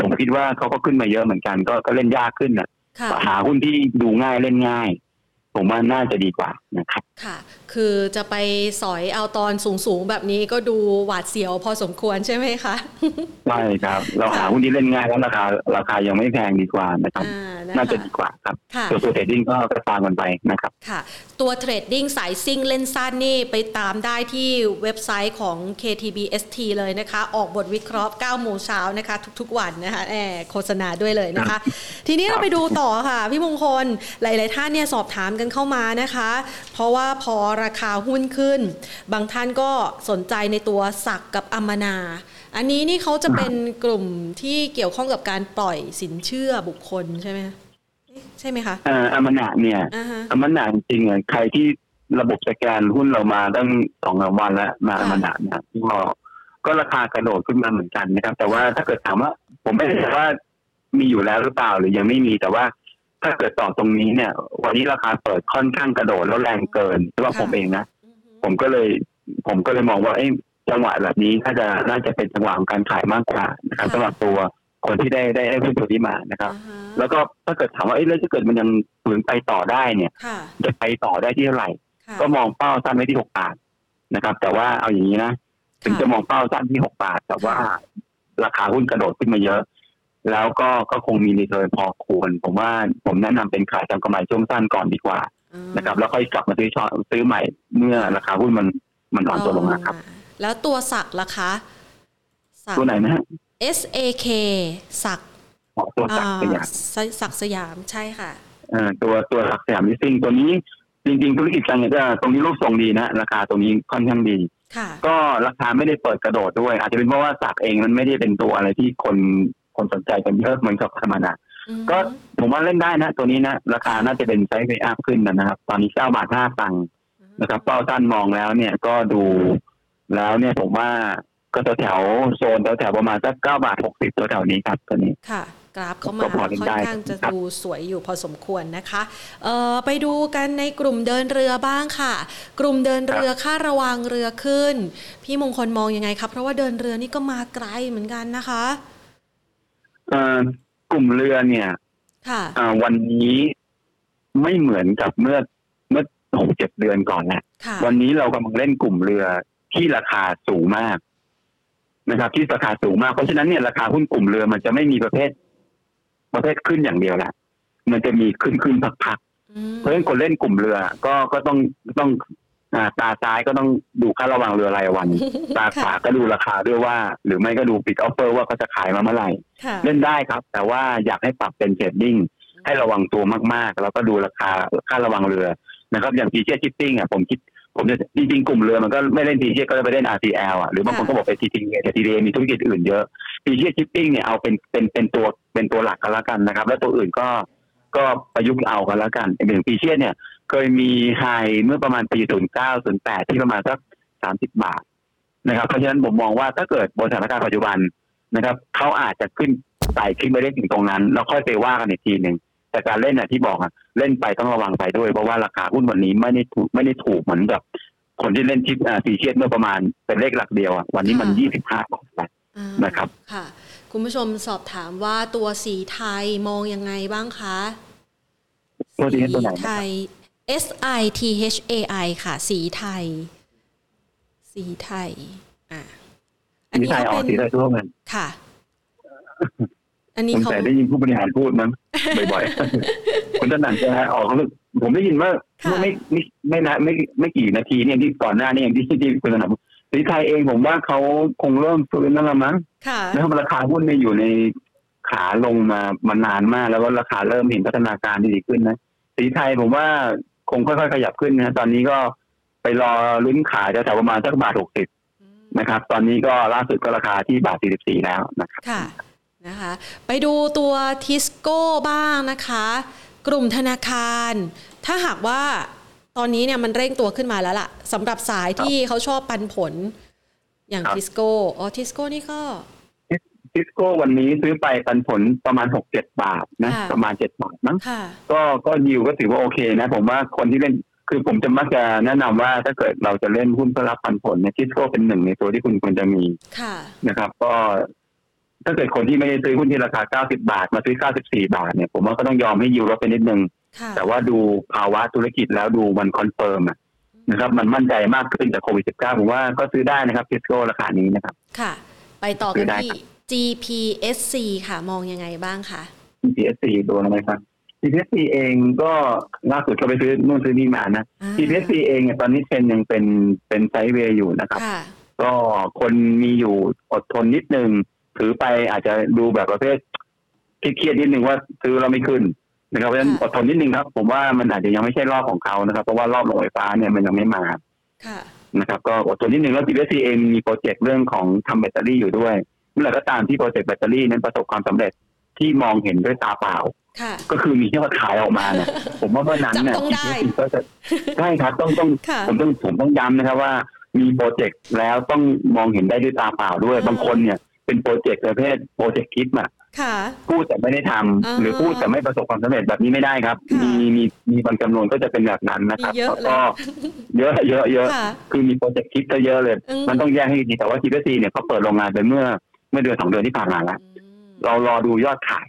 ผมคิดว่าเขาก็ขึ้นมาเยอะเหมือนกัน ก็ก็เล่นยากขึ้นนะค่ะหาหุ้นที่ดูง่ายเล่นง่าย ผมว่าน่าจะดีกว่านะครับ ค่ะ คือจะไปสอยเอาตอนสูงๆ แบบนี้ก็ดูหวาดเสียวพอสมควรใช่ไหมคะ ใช่ครับ เราหาหุ้นที่เล่นง่ายแล้วราคาราคายังไม่แพงดีกว่านะครับอ่านะน่าจะคะดีกว่าครับค่ะตัวตัว trading ก็ก็ตามกันไปนะครับ ค่ะ ตัว trading สายซิ่งเล่นสั้นนี่ไปตามได้ที่เว็บไซต์ของ KTBST เลยนะคะ ออกบทวิเคราะห์9โมงเช้านะคะ ทุกๆ วันนะคะแอบโฆษณาด้วยเลยนะคะ ทีนี้เราไปดูต่อค่ะ พี่มงคล หลาย ๆ ท่านเนี่ยสอบถามกันเข้ามานะคะเพราะว่าพอราคาหุ้นขึ้น บางท่านก็สนใจในตัวสักกับอัมมานา อันนี้นี่เขาจะเป็นกลุ่มที่เกี่ยวข้องกับการปล่อยสินเชื่อบุคคลใช่ไหมคะเอ๊ะใช่ไหมคะเอ่ออมนาเนี่ยอ่าฮะอมนาจริงๆอะใครที่ระบบสแกนหุ้นเรามาตั้งสองสามวันแล้วมาค่ะอมนาเนี่ยก็ก็ราคากระโดดขึ้นมาเหมือนกันนะครับ แต่ว่าถ้าเกิดถามว่า ผมไม่แน่ใจว่ามีอยู่แล้วหรือเปล่าหรือยังไม่มีแต่ว่า ถ้าเกิดต่อตรงนี้เนี่ย วันนี้ราคาเปิดค่อนข้างกระโดดแล้วแรงเกินสำหรับผมเองนะอือฮึผมก็เลยผมก็เลยมองว่าเอ้ยจังหวะแบบนี้ถ้าจะน่าจะเป็นจังหวะของการขายมากกว่านะครับค่ะสำหรับตัวคนที่ได้ได้ได้หุ้นตัวนี้มานะครับอ่าฮะแล้วก็ถ้าเกิดถามว่าเอ้ยแล้วถ้าเกิดมันยังฝืนไปต่อได้เนี่ยค่ะจะไปต่อได้ที่เท่าไหร่ค่ะก็มองเป้าสั้นไว้ที่หกบาทนะครับ แต่ว่าเอาอย่างนี้นะถึงจะมองเป้าสั้นที่หกบาท แต่ว่าราคาหุ้นกระโดดขึ้นมาเยอะ แล้วก็ก็คงมี return พอควร ผมว่าผมแนะนำเป็นขายทำกำไรช่วงสั้นก่อนดีกว่าอืมนะครับ แล้วค่อยกลับมาซื้อช็อตซื้อใหม่เมื่อราคาหุ้นมันมันอ่อนตัวลงมาครับ แล้วตัวศักดิ์ล่ะคะศักดิ์ตัวไหนนะฮะ S A K ศักดิ์อ๋อตัวศักดิ์สยามอ่าศักดิ์สยามใช่ค่ะเอ่อตัวตัวศักดิ์สยามลิสซิ่งตัวนี้จริงๆธุรกิจการเงินก็ตรงนี้รูปทรงดีนะ ราคาตรงนี้ค่อนข้างดีค่ะก็ราคาไม่ได้เปิดกระโดดด้วย อาจจะเป็นเพราะว่า SAK เองมันไม่ได้เป็นตัวอะไรที่คน คนสนใจกันเยอะเหมือนกับธรรมดาอืมก็ผมว่าเล่นได้นะ ตัวนี้นะ ราคาน่าจะเป็น sideway up ขึ้นนะครับ ตอนนี้เก้าบาทห้าตังค์นะครับเป้าสั้นมองแล้วเนี่ยก็ดูแล้วเนี่ยผมว่าก็แถวๆโซนแถวๆประมาณสักเก้าบาทหกสิบตัวแถวนี้ครับตัวนี้ค่ะกราฟเข้ามาก็พอเล่นค่อนได้ข้างจะครับดูสวยอยู่พอสมควรนะคะเอ่อไปดูกันในกลุ่มเดินเรือบ้างค่ะ กลุ่มเดินเรือค่าระวังเรือขึ้น พี่มงคลมองยังไงครับ เพราะว่าเดินเรือนี่ก็มาไกลเหมือนกันนะคะเอ่อ กลุ่มเรือเนี่ยค่ะอ่าวันนี้ไม่เหมือนกับเมื่อเมื่อหกเจ็ดเดือนก่อนแหละค่ะวันนี้เรากำลังเล่นกลุ่มเรือที่ราคาสูงมากนะครับ ที่ราคาสูงมากเพราะฉะนั้นเนี่ยราคาหุ้นกลุ่มเรือมันจะไม่มีประเภท ประเภทขึ้นอย่างเดียวแหละมันจะมีขึ้นขึ้นพักๆอืมเพราะฉะนั้นคนเล่นกลุ่มเรือ ก็ก็ต้องต้องอ่า ตาซ้ายก็ต้องดูค่าระวังเรือรายวัน ตาขวาก็ดูราคาด้วยว่า หรือไม่ก็ดู bid offer ว่าเขาจะขายมาเมื่อไหร่ค่ะเล่นได้ครับ แต่ว่าอยากให้ปรับเป็น trading ให้ระวังตัวมากๆ แล้วก็ดูราคาค่าระวังเรือนะครับ อย่าง Precious Shipping อะผมคิดผมจะจริงๆกลุ่มเรือมันก็ไม่เล่น Precious ก็จะไปเล่น RCL อะหรือบางคนก็บอกไป TTA แต่ TTA มีธุรกิจอื่นเยอะPrecious Shipping เนี่ยเอาเป็นเป็นเป็นตัวเป็นตัวหลักกันแล้วกันนะครับ แล้วตัวอื่นก็ก็ประยุกต์เอากันแล้วกันอย่าง Precious เนี่ย เคยมี high เมื่อประมาณปี09 08ที่ประมาณสัก30 บาทนะครับ เพราะฉะนั้นผมมองว่าถ้าเกิดบนสถานการณ์ปัจจุบันนะครับเขาอาจจะขึ้นไต่ขึ้นไปได้ถึงตรงนั้น แล้วค่อยไปว่ากันอีกทีหนึ่งแต่การเล่นน่ะที่บอกอะเล่นไปต้องระวังไปด้วย เพราะว่าราคาหุ้นวันนี้ไม่ได้ถูกไม่ได้ถูกเหมือนกับ คนที่เล่น ship อ่า Precious เมื่อประมาณเป็นเลขหลักเดียวอะวันนี้มัน25บาทแล้วอ่านะครับค่ะ คุณผู้ชมสอบถามว่าตัวสีไทยมองยังไงบ้างคะ ตัวนี้ตัวไหนสีนะไทครับย S I T H A I ค่ะ สีไทย สีไทย อะสีไทยออกสีไทยทั่วเงินค่ะ อันนี้ผมเขาแต่ได้ยินผู้บริหารพูดมั้งบ่อยๆคุณถนัดจะออกเขาผมได้ยินว่าค่ะไม่ไม่ไม่นะไม่ไม่กี่นาทีเนี่ยที่ก่อนหน้านี้อย่างที่ที่คุณถนัดสีไทยเองผมว่าเขาคงเริ่มฟื้นแล้วละมั้งค่ะนะครับราคาหุ้นเนี่ยอยู่ในขาลงมามานานมาก แล้วก็ราคาเริ่มเห็นพัฒนาการที่ดีขึ้นนะสีไทยผมว่า คงค่อยๆขยับขึ้นนะตอนนี้ก็ไปรอลุ้นขายแถวๆประมาณสักบาทหกสิบนะครับ ตอนนี้ก็ล่าสุดก็ราคาที่บาทสี่สิบสี่แล้วนะครับค่ะนะคะไปดูตัวทิสโก้บ้างนะคะ กลุ่มธนาคาร ถ้าหากว่าตอนนี้เนี่ยมันเร่งตัวขึ้นมาแล้วล่ะสำหรับสายที่เขาชอบปันผลอย่างครับทิสโก้อ๋อทิสโก้นี่ก็ ทิสโก้วันนี้ซื้อไปปันผลประมาณหกเจ็ดบาทนะค่ะประมาณเจ็ดบาทมั้งค่ะก็ก็ยิวก็ถือว่าโอเคนะ ผมว่าคนที่เล่นคือผมจะมักจะแนะนำว่าถ้าเกิดเราจะเล่นหุ้นเพื่อรับปันผลเนี่ยทิสโก้เป็นหนึ่งในตัวที่คุณควรจะมีค่ะนะครับ ก็ถ้าเกิดคนที่ไม่ได้ซื้อหุ้นที่ราคา 90 บาท มาซื้อ 94 บาทเนี่ย ผมว่าก็ต้องยอมให้ยิวลดไปนิดนึงค่ะแต่ว่าดูภาวะธุรกิจแล้วดูมัน confirm อะนะครับ มันมั่นใจมากขึ้นจากโควิด -19 ผมว่าก็ซื้อได้นะครับทิสโก้ราคานี้นะครับ ค่ะ ไปต่อกันซื้อได้ที่ GPSC ค่ะมองยังไงบ้างคะ GPSC โดนอะไรครับ GPSC เองก็ล่าสุดก็ไปซื้อนู่นซื้อนี่มานะอ่า GPSC เองเนี่ยตอนนี้เทรนด์ยังเป็นเป็นไซด์เวย์อยู่นะครับค่ะก็คนมีอยู่อดทนนิดนึงถือไปอาจจะดูแบบประเภทเครียดๆนิดนึงว่าซื้อเราไม่ขึ้นนะครับเพราะฉะนั้นค่ะอดทนนิดนึงครับ ผมว่ามันอาจจะยังไม่ใช่รอบของเขานะครับ เพราะว่ารอบโรงไฟฟ้าเนี่ยมันยังไม่มาค่ะนะครับ ก็อดทนนิดนึงแล้ว GPSC เองมีโปรเจกต์เรื่องของทำแบตเตอรี่อยู่ด้วยเมื่อไหร่ก็ตามที่โปรเจกต์แบตเตอรี่นั้นประสบความสำเร็จที่มองเห็นด้วยตาเปล่าค่ะก็คือมียอดขายออกมาเนี่ยผมว่าเมื่อนั้นเนี่ยจับต้องได้ GPSC ก็จะใช่ครับต้องต้องค่ะผมต้องผมต้องย้ำนะครับว่า มี project แล้วต้องมองเห็นได้ด้วยตาเปล่าด้วยอืมบางคนเนี่ย เป็น project ประเภท project คิดมาค่ะพูดแต่ไม่ได้ทำอ่าหรือพูดแต่ไม่ประสบความสำเร็จแบบนี้ไม่ได้ครับค่ะมีมีมีบางจำนวนก็จะเป็นแบบนั้นนะครับมีเยอะแล้วก็เยอะเยอะเยอะค่ะคือมี project คิดก็เยอะเลยอืมมันต้องแยกให้ดีแต่ว่า GPSC เนี่ยเขาเปิดโรงงานไปเมื่อ เมื่อเดือนสองเดือนที่ผ่านมาแล้วอืมเรารอดูยอดขาย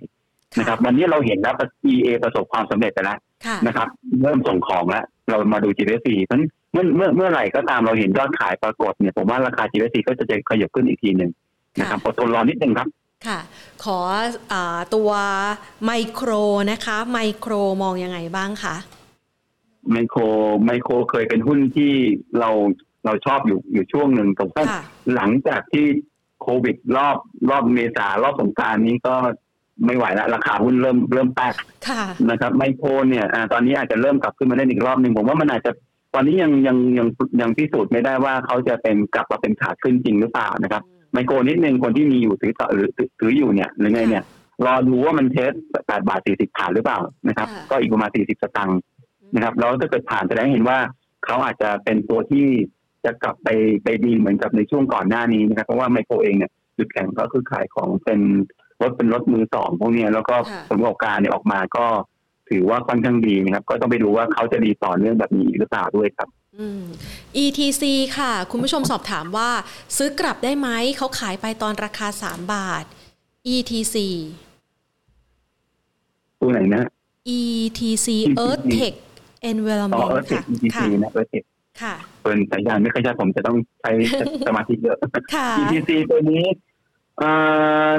นะครับ วันนี้เราเห็นแล้ว EA ประสบความสำเร็จไปแล้วค่ะนะครับ เริ่มส่งของแล้ว เรามาดู GPC เพราะฉะนั้นเมื่อเมื่อเมื่อไหร่ก็ตามเราเห็นยอดขายปรากฏเนี่ยผมว่าราคา GPC ก็จะขยับขึ้นอีกทีหนึ่งนะครับอดทนรอนิดนึงครับค่ะ ขออาตัวไมโครนะคะ ไมโครมองยังไงบ้างคะไมโครไมโครเคยเป็นหุ้นที่เราเราชอบอยู่อยู่ช่วงหนึ่งแต่ว่าค่ะหลังจากที่ โควิดรอบรอบเมษารอบสงกรารนี้ก็ไม่ไหวแล้วราคาหุ้นเริ่มเริ่มแตกค่ะนะครับ ไมโครเนี่ยอ่าตอนนี้อาจจะเริ่มกลับขึ้นมาได้อีกรอบหนึ่งผมว่ามันอาจจะตอนนี้ยังยังยังยังพิสูจน์ไม่ได้ว่าเขาจะเป็นกลับมาเป็นขาขึ้นจริงหรือเปล่านะครับ ไมโครนิดนึงคนที่มีอยู่ถือต่อหรือถือถืออยู่เนี่ยหรือไงเนี่ย รอดูว่ามันเทสแปดบาทสี่สิบผ่านหรือเปล่านะครับค่ะก็อีกประมาณสี่สิบสตางค์นะครับแล้วถ้าเกิดผ่านแสดงให้เห็นว่าเขาอาจจะเป็นตัวที่ จะกลับไปไปดีเหมือนกับในช่วงก่อนหน้านี้นะครับ เพราะว่าไมโครเองเนี่ยจุดแข็งก็คือขายของเป็นรถเป็นรถมือสองพวกเนี้ยแล้วก็ค่ะผลประกอบการเนี่ยออกมาก็ถือว่าค่อนข้างดีนะครับ ก็ต้องไปดูว่าเขาจะดีต่อเนื่องแบบนี้อีกหรือเปล่าด้วยครับอืม ETC ค่ะ คุณผู้ชมสอบถามว่าซื้อกลับได้ไหมเขาขายไปตอนราคา3บาท ETC ตัวไหนนะ ETC ETC Earth Tech ต่อ Environment เออเทคค่ะ ETC ค่ะนะเอ อเทคค่ะเป็นสัญญาณไม่ค่อยชัดผมจะต้องใช้สมาธิเยอะค่ะ ETC ตัวนี้เอ่อ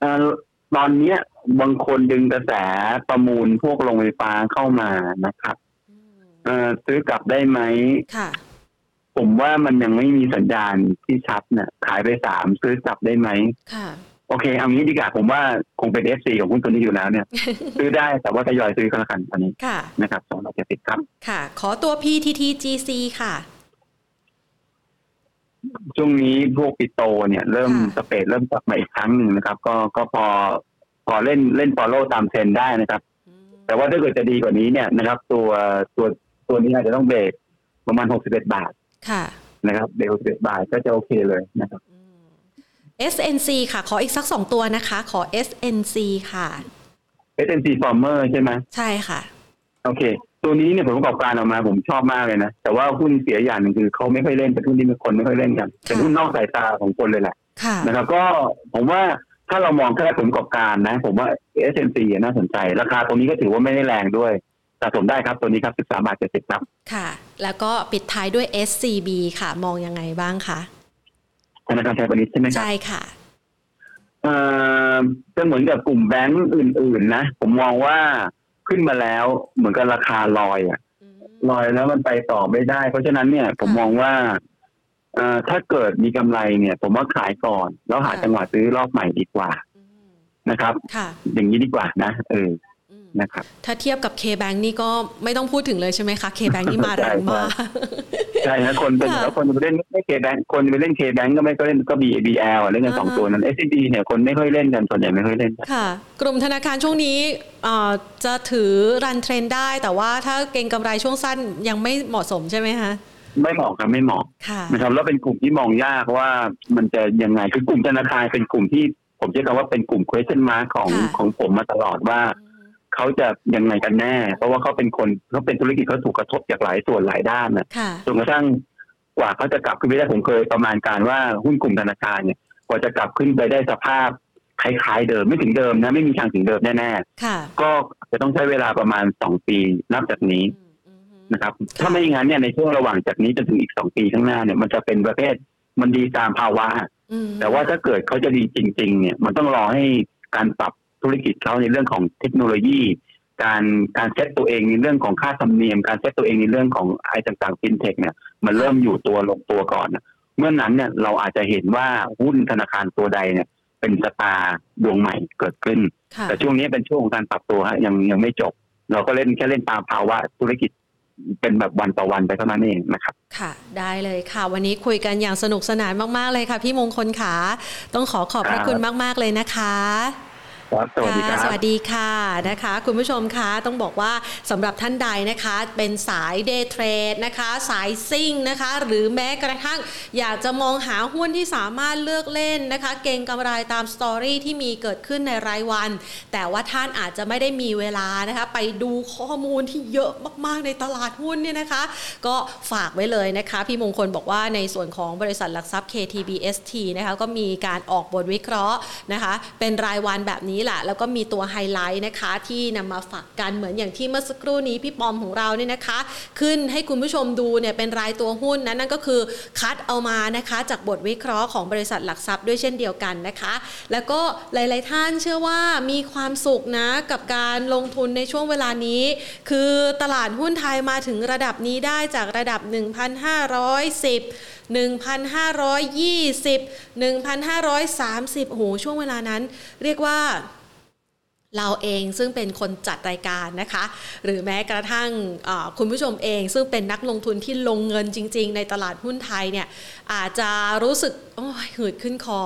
เอ่อตอนเนี้ยบางคนดึงกระแสประมูลพวกโรงไฟฟ้าเข้ามานะครับเอ่อซื้อกลับได้ไหมค่ะผมว่ามันยังไม่มีสัญญาณที่ชัดนะขายไปสามซื้อกลับได้ไหมค่ะ โอเคเอางี้ดีกว่าผมว่าคงเป็น FC ของหุ้นตัวนี้อยู่แล้วเนี่ย ซื้อได้แต่ว่าทยอยซื้อก็แล้วกันตอนนี้ค่ะนะครับสองร้อยเจ็ดสิบครับ ค่ะ ขอตัว PTTGC ค่ะ ช่วงนี้พวก petro เนี่ย เริ่มค่ะ spread เริ่มกลับมาอีกครั้งหนึ่งนะครับ ก็ก็พอพอเล่นเล่น follow ตามเทรนด์ได้นะครับ แต่ว่าถ้าเกิดจะดีกว่านี้เนี่ยนะครับ ตัวตัวตัวนี้อาจจะต้องเบรกประมาณ61บาท ค่ะนะครับเบรก61บาทก็จะโอเคเลยนะครับ SNC ค่ะ ขออีกสักสองตัวนะคะ ขอ SNC ค่ะ SNC Farmer ใช่ไหมใช่ค่ะ โอเค ตัวนี้เนี่ยผลประกอบการออกมาผมชอบมากเลยนะ แต่ว่าหุ้นเสียอย่างหนึ่งคือเขาไม่ค่อยเล่นเป็นหุ้นที่มีคนไม่ค่อยเล่นกันเป็นหุ้นนอกสายตาของคนเลยแหละค่ะนะครับก็ผมว่าถ้าเรามองแค่ผลประกอบการนะ ผมว่า SNC น่าสนใจ ราคาตรงนี้ก็ถือว่าไม่ได้แรงด้วยสะสมได้ครับ ตัวนี้ครับ 13บาท70ครับ ค่ะ แล้วก็ปิดท้ายด้วย SCB ค่ะ มองยังไงบ้างคะ ธนาคารไทยพาณิชย์ใช่ไหมครับใช่ค่ะเอ่อจะเหมือนกับกลุ่มแบงก์อื่น ๆ นะ ผมมองว่าขึ้นมาแล้วเหมือนกับราคาลอยอะลอยแล้วมันไปต่อไม่ได้ เพราะฉะนั้นเนี่ยผมมองว่าเอ่อถ้าเกิดมีกำไรเนี่ย ผมว่าขายก่อน แล้วหาค่ะจังหวะซื้อรอบใหม่ดีกว่านะครับค่ะอย่างนี้ดีกว่านะเอออืม นะครับ ถ้าเทียบกับ K-Bank นี่ก็ไม่ต้องพูดถึงเลยใช่ไหมคะ K-Bank นี่มาแรงมากใช่นะคนเป็นค่ะแล้วคนจะไปเล่นไม่ K-Bank คนจะไปเล่น K-Bank ก็ไม่ก็เล่นก็ BBL เล่นกันสองอ่าฮะตัวนั้น SCB เนี่ยคนไม่ค่อยเล่นกันส่วนใหญ่ไม่ค่อยเล่นกันค่ะ กลุ่มธนาคารช่วงนี้เอ่อจะถือ run trend ได้ แต่ว่าถ้าเก็งกำไรช่วงสั้นยังไม่เหมาะสมใช่ไหมคะไม่เหมาะครับไม่เหมาะค่ะนะครับแล้วเป็นกลุ่มที่มองยากว่ามันจะยังไงคือกลุ่มธนาคารเป็นกลุ่มที่ผมใช้คำว่าเป็นกลุ่ม question mark ของค่ะของผมมาตลอดว่า เขาจะยังไงกันแน่ เพราะว่าเขาเป็นคนเขาเป็นธุรกิจเขาถูกกระทบจากหลายส่วนหลายด้านนะค่ะจนกระทั่งกว่าเขาจะกลับขึ้นไปได้ผมเคยประมาณการว่าหุ้นกลุ่มธนาคารเนี่ยกว่าจะกลับขึ้นไปได้สภาพคล้ายๆเดิมไม่ถึงเดิมนะไม่มีทางถึงเดิมแน่ค่ะๆก็จะต้องใช้เวลาประมาณสองปีนับจากนี้อืมอืมนะครับ ถ้าไม่อย่างนั้นเนี่ยในช่วงระหว่างจากนี้จนถึงอีกสองปีข้างหน้าเนี่ย มันจะเป็นประเภทมันดีตามภาวะอืมแต่ว่าถ้าเกิดเขาจะดีจริง ๆ เนี่ย มันต้องรอให้การปรับ ธุรกิจเขาในเรื่องของเทคโนโลยี การการเซตตัวเองในเรื่องของค่าธรรมเนียม การเซตตัวเองในเรื่องของไอ้ต่างๆฟินเทคเนี่ยมันเริ่มอยู่ตัวลงตัวก่อนนะเมื่อนั้นเนี่ยเราอาจจะเห็นว่าหุ้นธนาคารตัวใดเนี่ย เป็นสตาร์ดวงใหม่เกิดขึ้นค่ะแต่ช่วงนี้เป็นช่วงของการปรับตัวฮะยังยังไม่จบ เราก็เล่นแค่เล่นตามภาวะธุรกิจเป็นแบบวันต่อวันไปเท่านั้นเองนะครับ ค่ะ ได้เลยค่ะ วันนี้คุยกันอย่างสนุกสนานมาก ๆ เลยค่ะ พี่มงคลขาต้องขอขอบพระคุณครับมาก ๆ เลยนะคะ ครับสวัสดีครัค่ะบสวัสดีค่ะนะคะ คุณผู้ชมคะต้องบอกว่าสำหรับท่านใดนะคะ เป็นสาย day trade นะคะ สายซิ่งนะคะ หรือแม้กระทั่งอยากจะมองหาหุ้นที่สามารถเลือกเล่นนะคะ เก็งกำไรตาม story ที่มีเกิดขึ้นในรายวัน แต่ว่าท่านอาจจะไม่ได้มีเวลานะคะ ไปดูข้อมูลที่เยอะมากๆในตลาดหุ้นเนี่ยนะคะ ก็ฝากไว้เลยนะคะ พี่มงคลบอกว่าในส่วนของบริษัทหลักทรัพย์ KTBST นะคะก็มีการออกบทวิเคราะห์นะคะ เป็นรายวันแบบนี้แหละแล้วก็มีตัวไฮไลท์นะคะที่นำมาฝากกันเหมือนอย่างที่เมื่อสักครู่นี้พี่ปอมของเราเนี่ยนะคะ ขึ้นให้คุณผู้ชมดูเนี่ยเป็นรายตัวหุ้นนะนั่นก็คือคัดเอามานะคะจากบทวิเคราะห์ของบริษัทหลักทรัพย์ด้วยเช่นเดียวกันนะคะ แล้วก็หลาย ๆ ท่านเชื่อว่ามีความสุขนะกับการลงทุนในช่วงเวลานี้ คือตลาดหุ้นไทยมาถึงระดับนี้ได้จากระดับ 1,510 1,520 1,530โอ้โหช่วงเวลานั้น เรียกว่า เราเองซึ่งเป็นคนจัดรายการนะคะ หรือแม้กระทั่งคุณผู้ชมเอง ซึ่งเป็นนักลงทุนที่ลงเงินจริง ๆ ในตลาดหุ้นไทยเนี่ยอาจจะรู้สึกโอ้ยหืดขึ้นคอ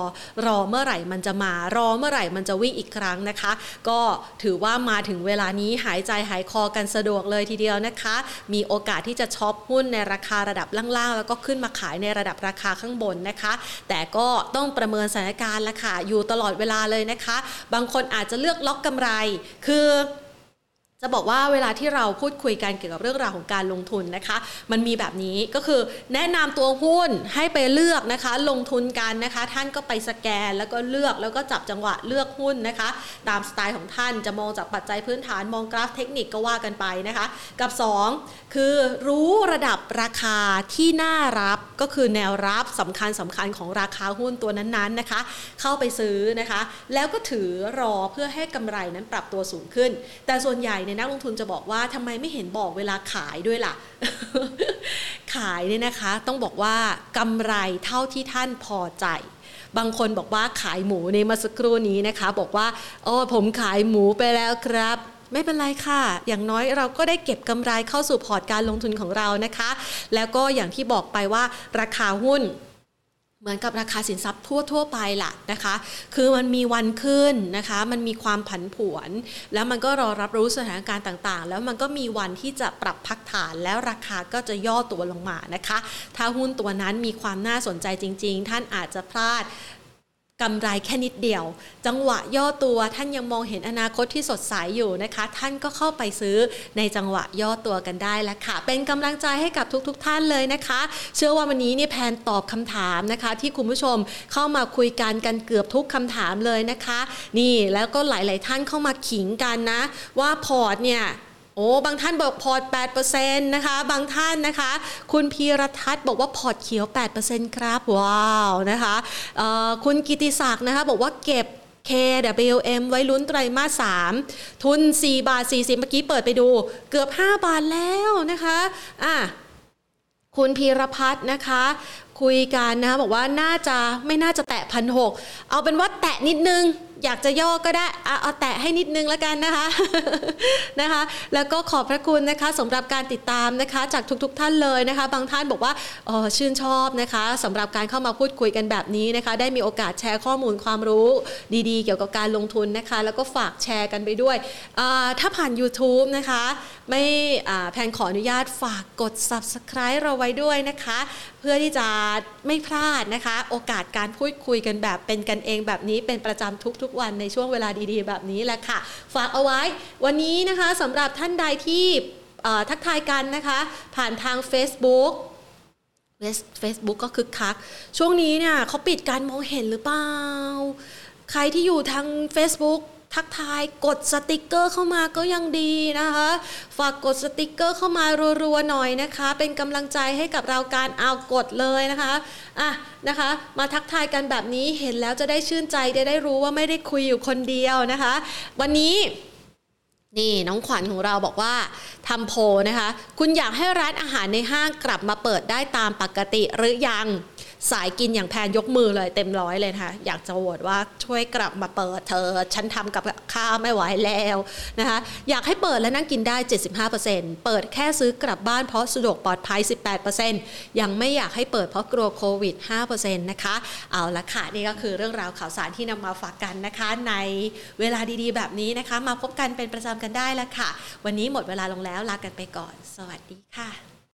รอเมื่อไหร่มันจะมา รอเมื่อไหร่มันจะวิ่งอีกครั้งนะคะ ก็ถือว่ามาถึงเวลานี้หายใจหายคอกันสะดวกเลยทีเดียวนะคะ มีโอกาสที่จะช็อปหุ้นในราคาระดับล่างๆ แล้วก็ขึ้นมาขายในระดับราคาข้างบนนะคะ แต่ก็ต้องประเมินสถานการณ์ละค่ะอยู่ตลอดเวลาเลยนะคะ บางคนอาจจะเลือกล็อกกำไร คือ จะบอกว่าเวลาที่เราพูดคุยกันเกี่ยวกับเรื่องราวของการลงทุนนะคะ มันมีแบบนี้ก็คือแนะนำตัวหุ้นให้ไปเลือกนะคะ ลงทุนกันนะคะ ท่านก็ไปสแกนแล้วก็เลือกแล้วก็จับจังหวะเลือกหุ้นนะคะ ตามสไตล์ของท่านจะมองจากปัจจัยพื้นฐานมองกราฟเทคนิคก็ว่ากันไปนะคะ กับ 2 คือรู้ระดับราคาที่น่ารับก็คือแนวรับสำคัญสำคัญของราคาหุ้นตัวนั้นๆนะคะ เข้าไปซื้อนะคะ แล้วก็ถือรอเพื่อให้กำไรนั้นปรับตัวสูงขึ้น แต่ส่วนใหญ่ในยนักลงทุนจะบอกว่าทำไมไม่เห็นบอกเวลาขายด้วยล่ะ ขายเนี่ยนะคะ ต้องบอกว่ากำไรเท่าที่ท่านพอใจ บางคนบอกว่าขายหมูในมื่อสักครู่นี้นะคะ บอกว่าโอ้ผมขายหมูไปแล้วครับไม่เป็นไรค่ะ อย่างน้อยเราก็ได้เก็บกำไรเข้าสู่พอร์ตการลงทุนของเรานะคะ แล้วก็อย่างที่บอกไปว่าราคาหุ้น เหมือนกับราคาสินทรัพย์ทั่วๆไปล่ะนะคะ คือมันมีวันขึ้นนะคะ มันมีความผันผวน แล้วมันก็รอรับรู้สถานการณ์ต่างๆ แล้วมันก็มีวันที่จะปรับพักฐานแล้วราคาก็จะย่อตัวลงมานะคะ ถ้าหุ้นตัวนั้นมีความน่าสนใจจริง ๆ ท่านอาจจะพลาด กำไรแค่นิดเดียว จังหวะย่อตัวท่านยังมองเห็นอนาคตที่สดใสอยู่นะคะ ท่านก็เข้าไปซื้อในจังหวะย่อตัวกันได้แล้วค่ะ เป็นกำลังใจให้กับทุกๆท่านเลยนะคะ เชื่อว่าวันนี้เนี่ยแพนตอบคำถามนะคะ ที่คุณผู้ชมเข้ามาคุยกันกันเกือบทุกคำถามเลยนะคะ นี่แล้วก็หลาย ๆ ท่านเข้ามาขิงกันนะ ว่า port เนี่ย โอ้บางท่านบอก port 8%นะคะบางท่านนะคะ คุณพีรทัศน์บอกว่า port เขียว 8%ครับ ว้าวนะคะคุณกิติศักดิ์นะคะบอกว่าเก็บ KWM ไว้ลุ้นไตรมาส 3 ทุน 4 บาท 40 เมื่อกี้เปิดไปดูเกือบ 5 บาทแล้วนะคะอะคุณพีรพัฒน์นะคะ คุยกันนะคะบอกว่าน่าจะไม่น่าจะแตะพันหกเอาเป็นว่าแตะนิดนึง อยากจะย่อก็ได้เอาเอาแตะให้นิดนึงแล้วกันนะคะนะคะ แล้วก็ขอบพระคุณนะคะสำหรับการติดตามนะคะ จากทุกๆทท่านเลยนะคะ บางท่านบอกว่าเออชื่นชอบนะคะสำหรับการเข้ามาพูดคุยกันแบบนี้นะคะ ได้มีโอกาสแชร์ข้อมูลความรู้ดีๆ เกี่ยวกับการลงทุนนะคะ แล้วก็ฝากแชร์กันไปด้วยถ้าผ่าน YouTube นะคะ ไม่แพนขออนุญาตฝากกด subscribe เราไว้ด้วยนะคะ พื่อที่จะไม่พลาดนะคะ โอกาสการพูดคุยกันแบบเป็นกันเองแบบนี้เป็นประจำทุกๆ วันในช่วงเวลาดีๆ แบบนี้แหละค่ะ ฝากเอาไว้วันนี้นะคะสำหรับท่านใดที่ทักทายกันนะคะ ผ่านทาง Facebook เฟซบุ๊กก็คึกคัก ช่วงนี้เนี่ยเขาปิดการมองเห็นหรือเปล่า ใครที่อยู่ทาง Facebook ทักทายกดสติกเกอร์เข้ามาก็ยังดีนะคะ ฝากกดสติกเกอร์เข้ามารัวๆหน่อยนะคะ เป็นกำลังใจให้กับเราการเอากดเลยนะคะอะนะคะ มาทักทายกันแบบนี้เห็นแล้วจะได้ชื่นใจไดได้รู้ว่าไม่ได้คุยอยู่คนเดียวนะคะ วันนี้นี่น้องขวัญของเราบอกว่าทำโพนะคะ คุณอยากให้ร้านอาหารในห้างกลับมาเปิดได้ตามปกติหรือยัง สายกินอย่างแพนยกมือเลยเต็มร้อยเลยนะคะอยากจะโหวตว่าช่วยกลับมาเปิดเธอ ฉันทำกับข้าวไม่ไหวแล้วนะคะอยากให้เปิดและนั่งกินได้ 75%เปิดแค่ซื้อกลับบ้านเพราะสะดวกปลอดภัย 18%ยังไม่อยากให้เปิดเพราะกลัวโควิด 5%นะคะเอาละค่ะนี่ก็คือเรื่องราวข่าวสารที่นำมาฝากกันนะคะ ในเวลาดีๆ แบบนี้นะคะ มาพบกันเป็นประจำกันได้แล้วค่ะ วันนี้หมดเวลาลงแล้วลากันไปก่อน สวัสดีค่ะ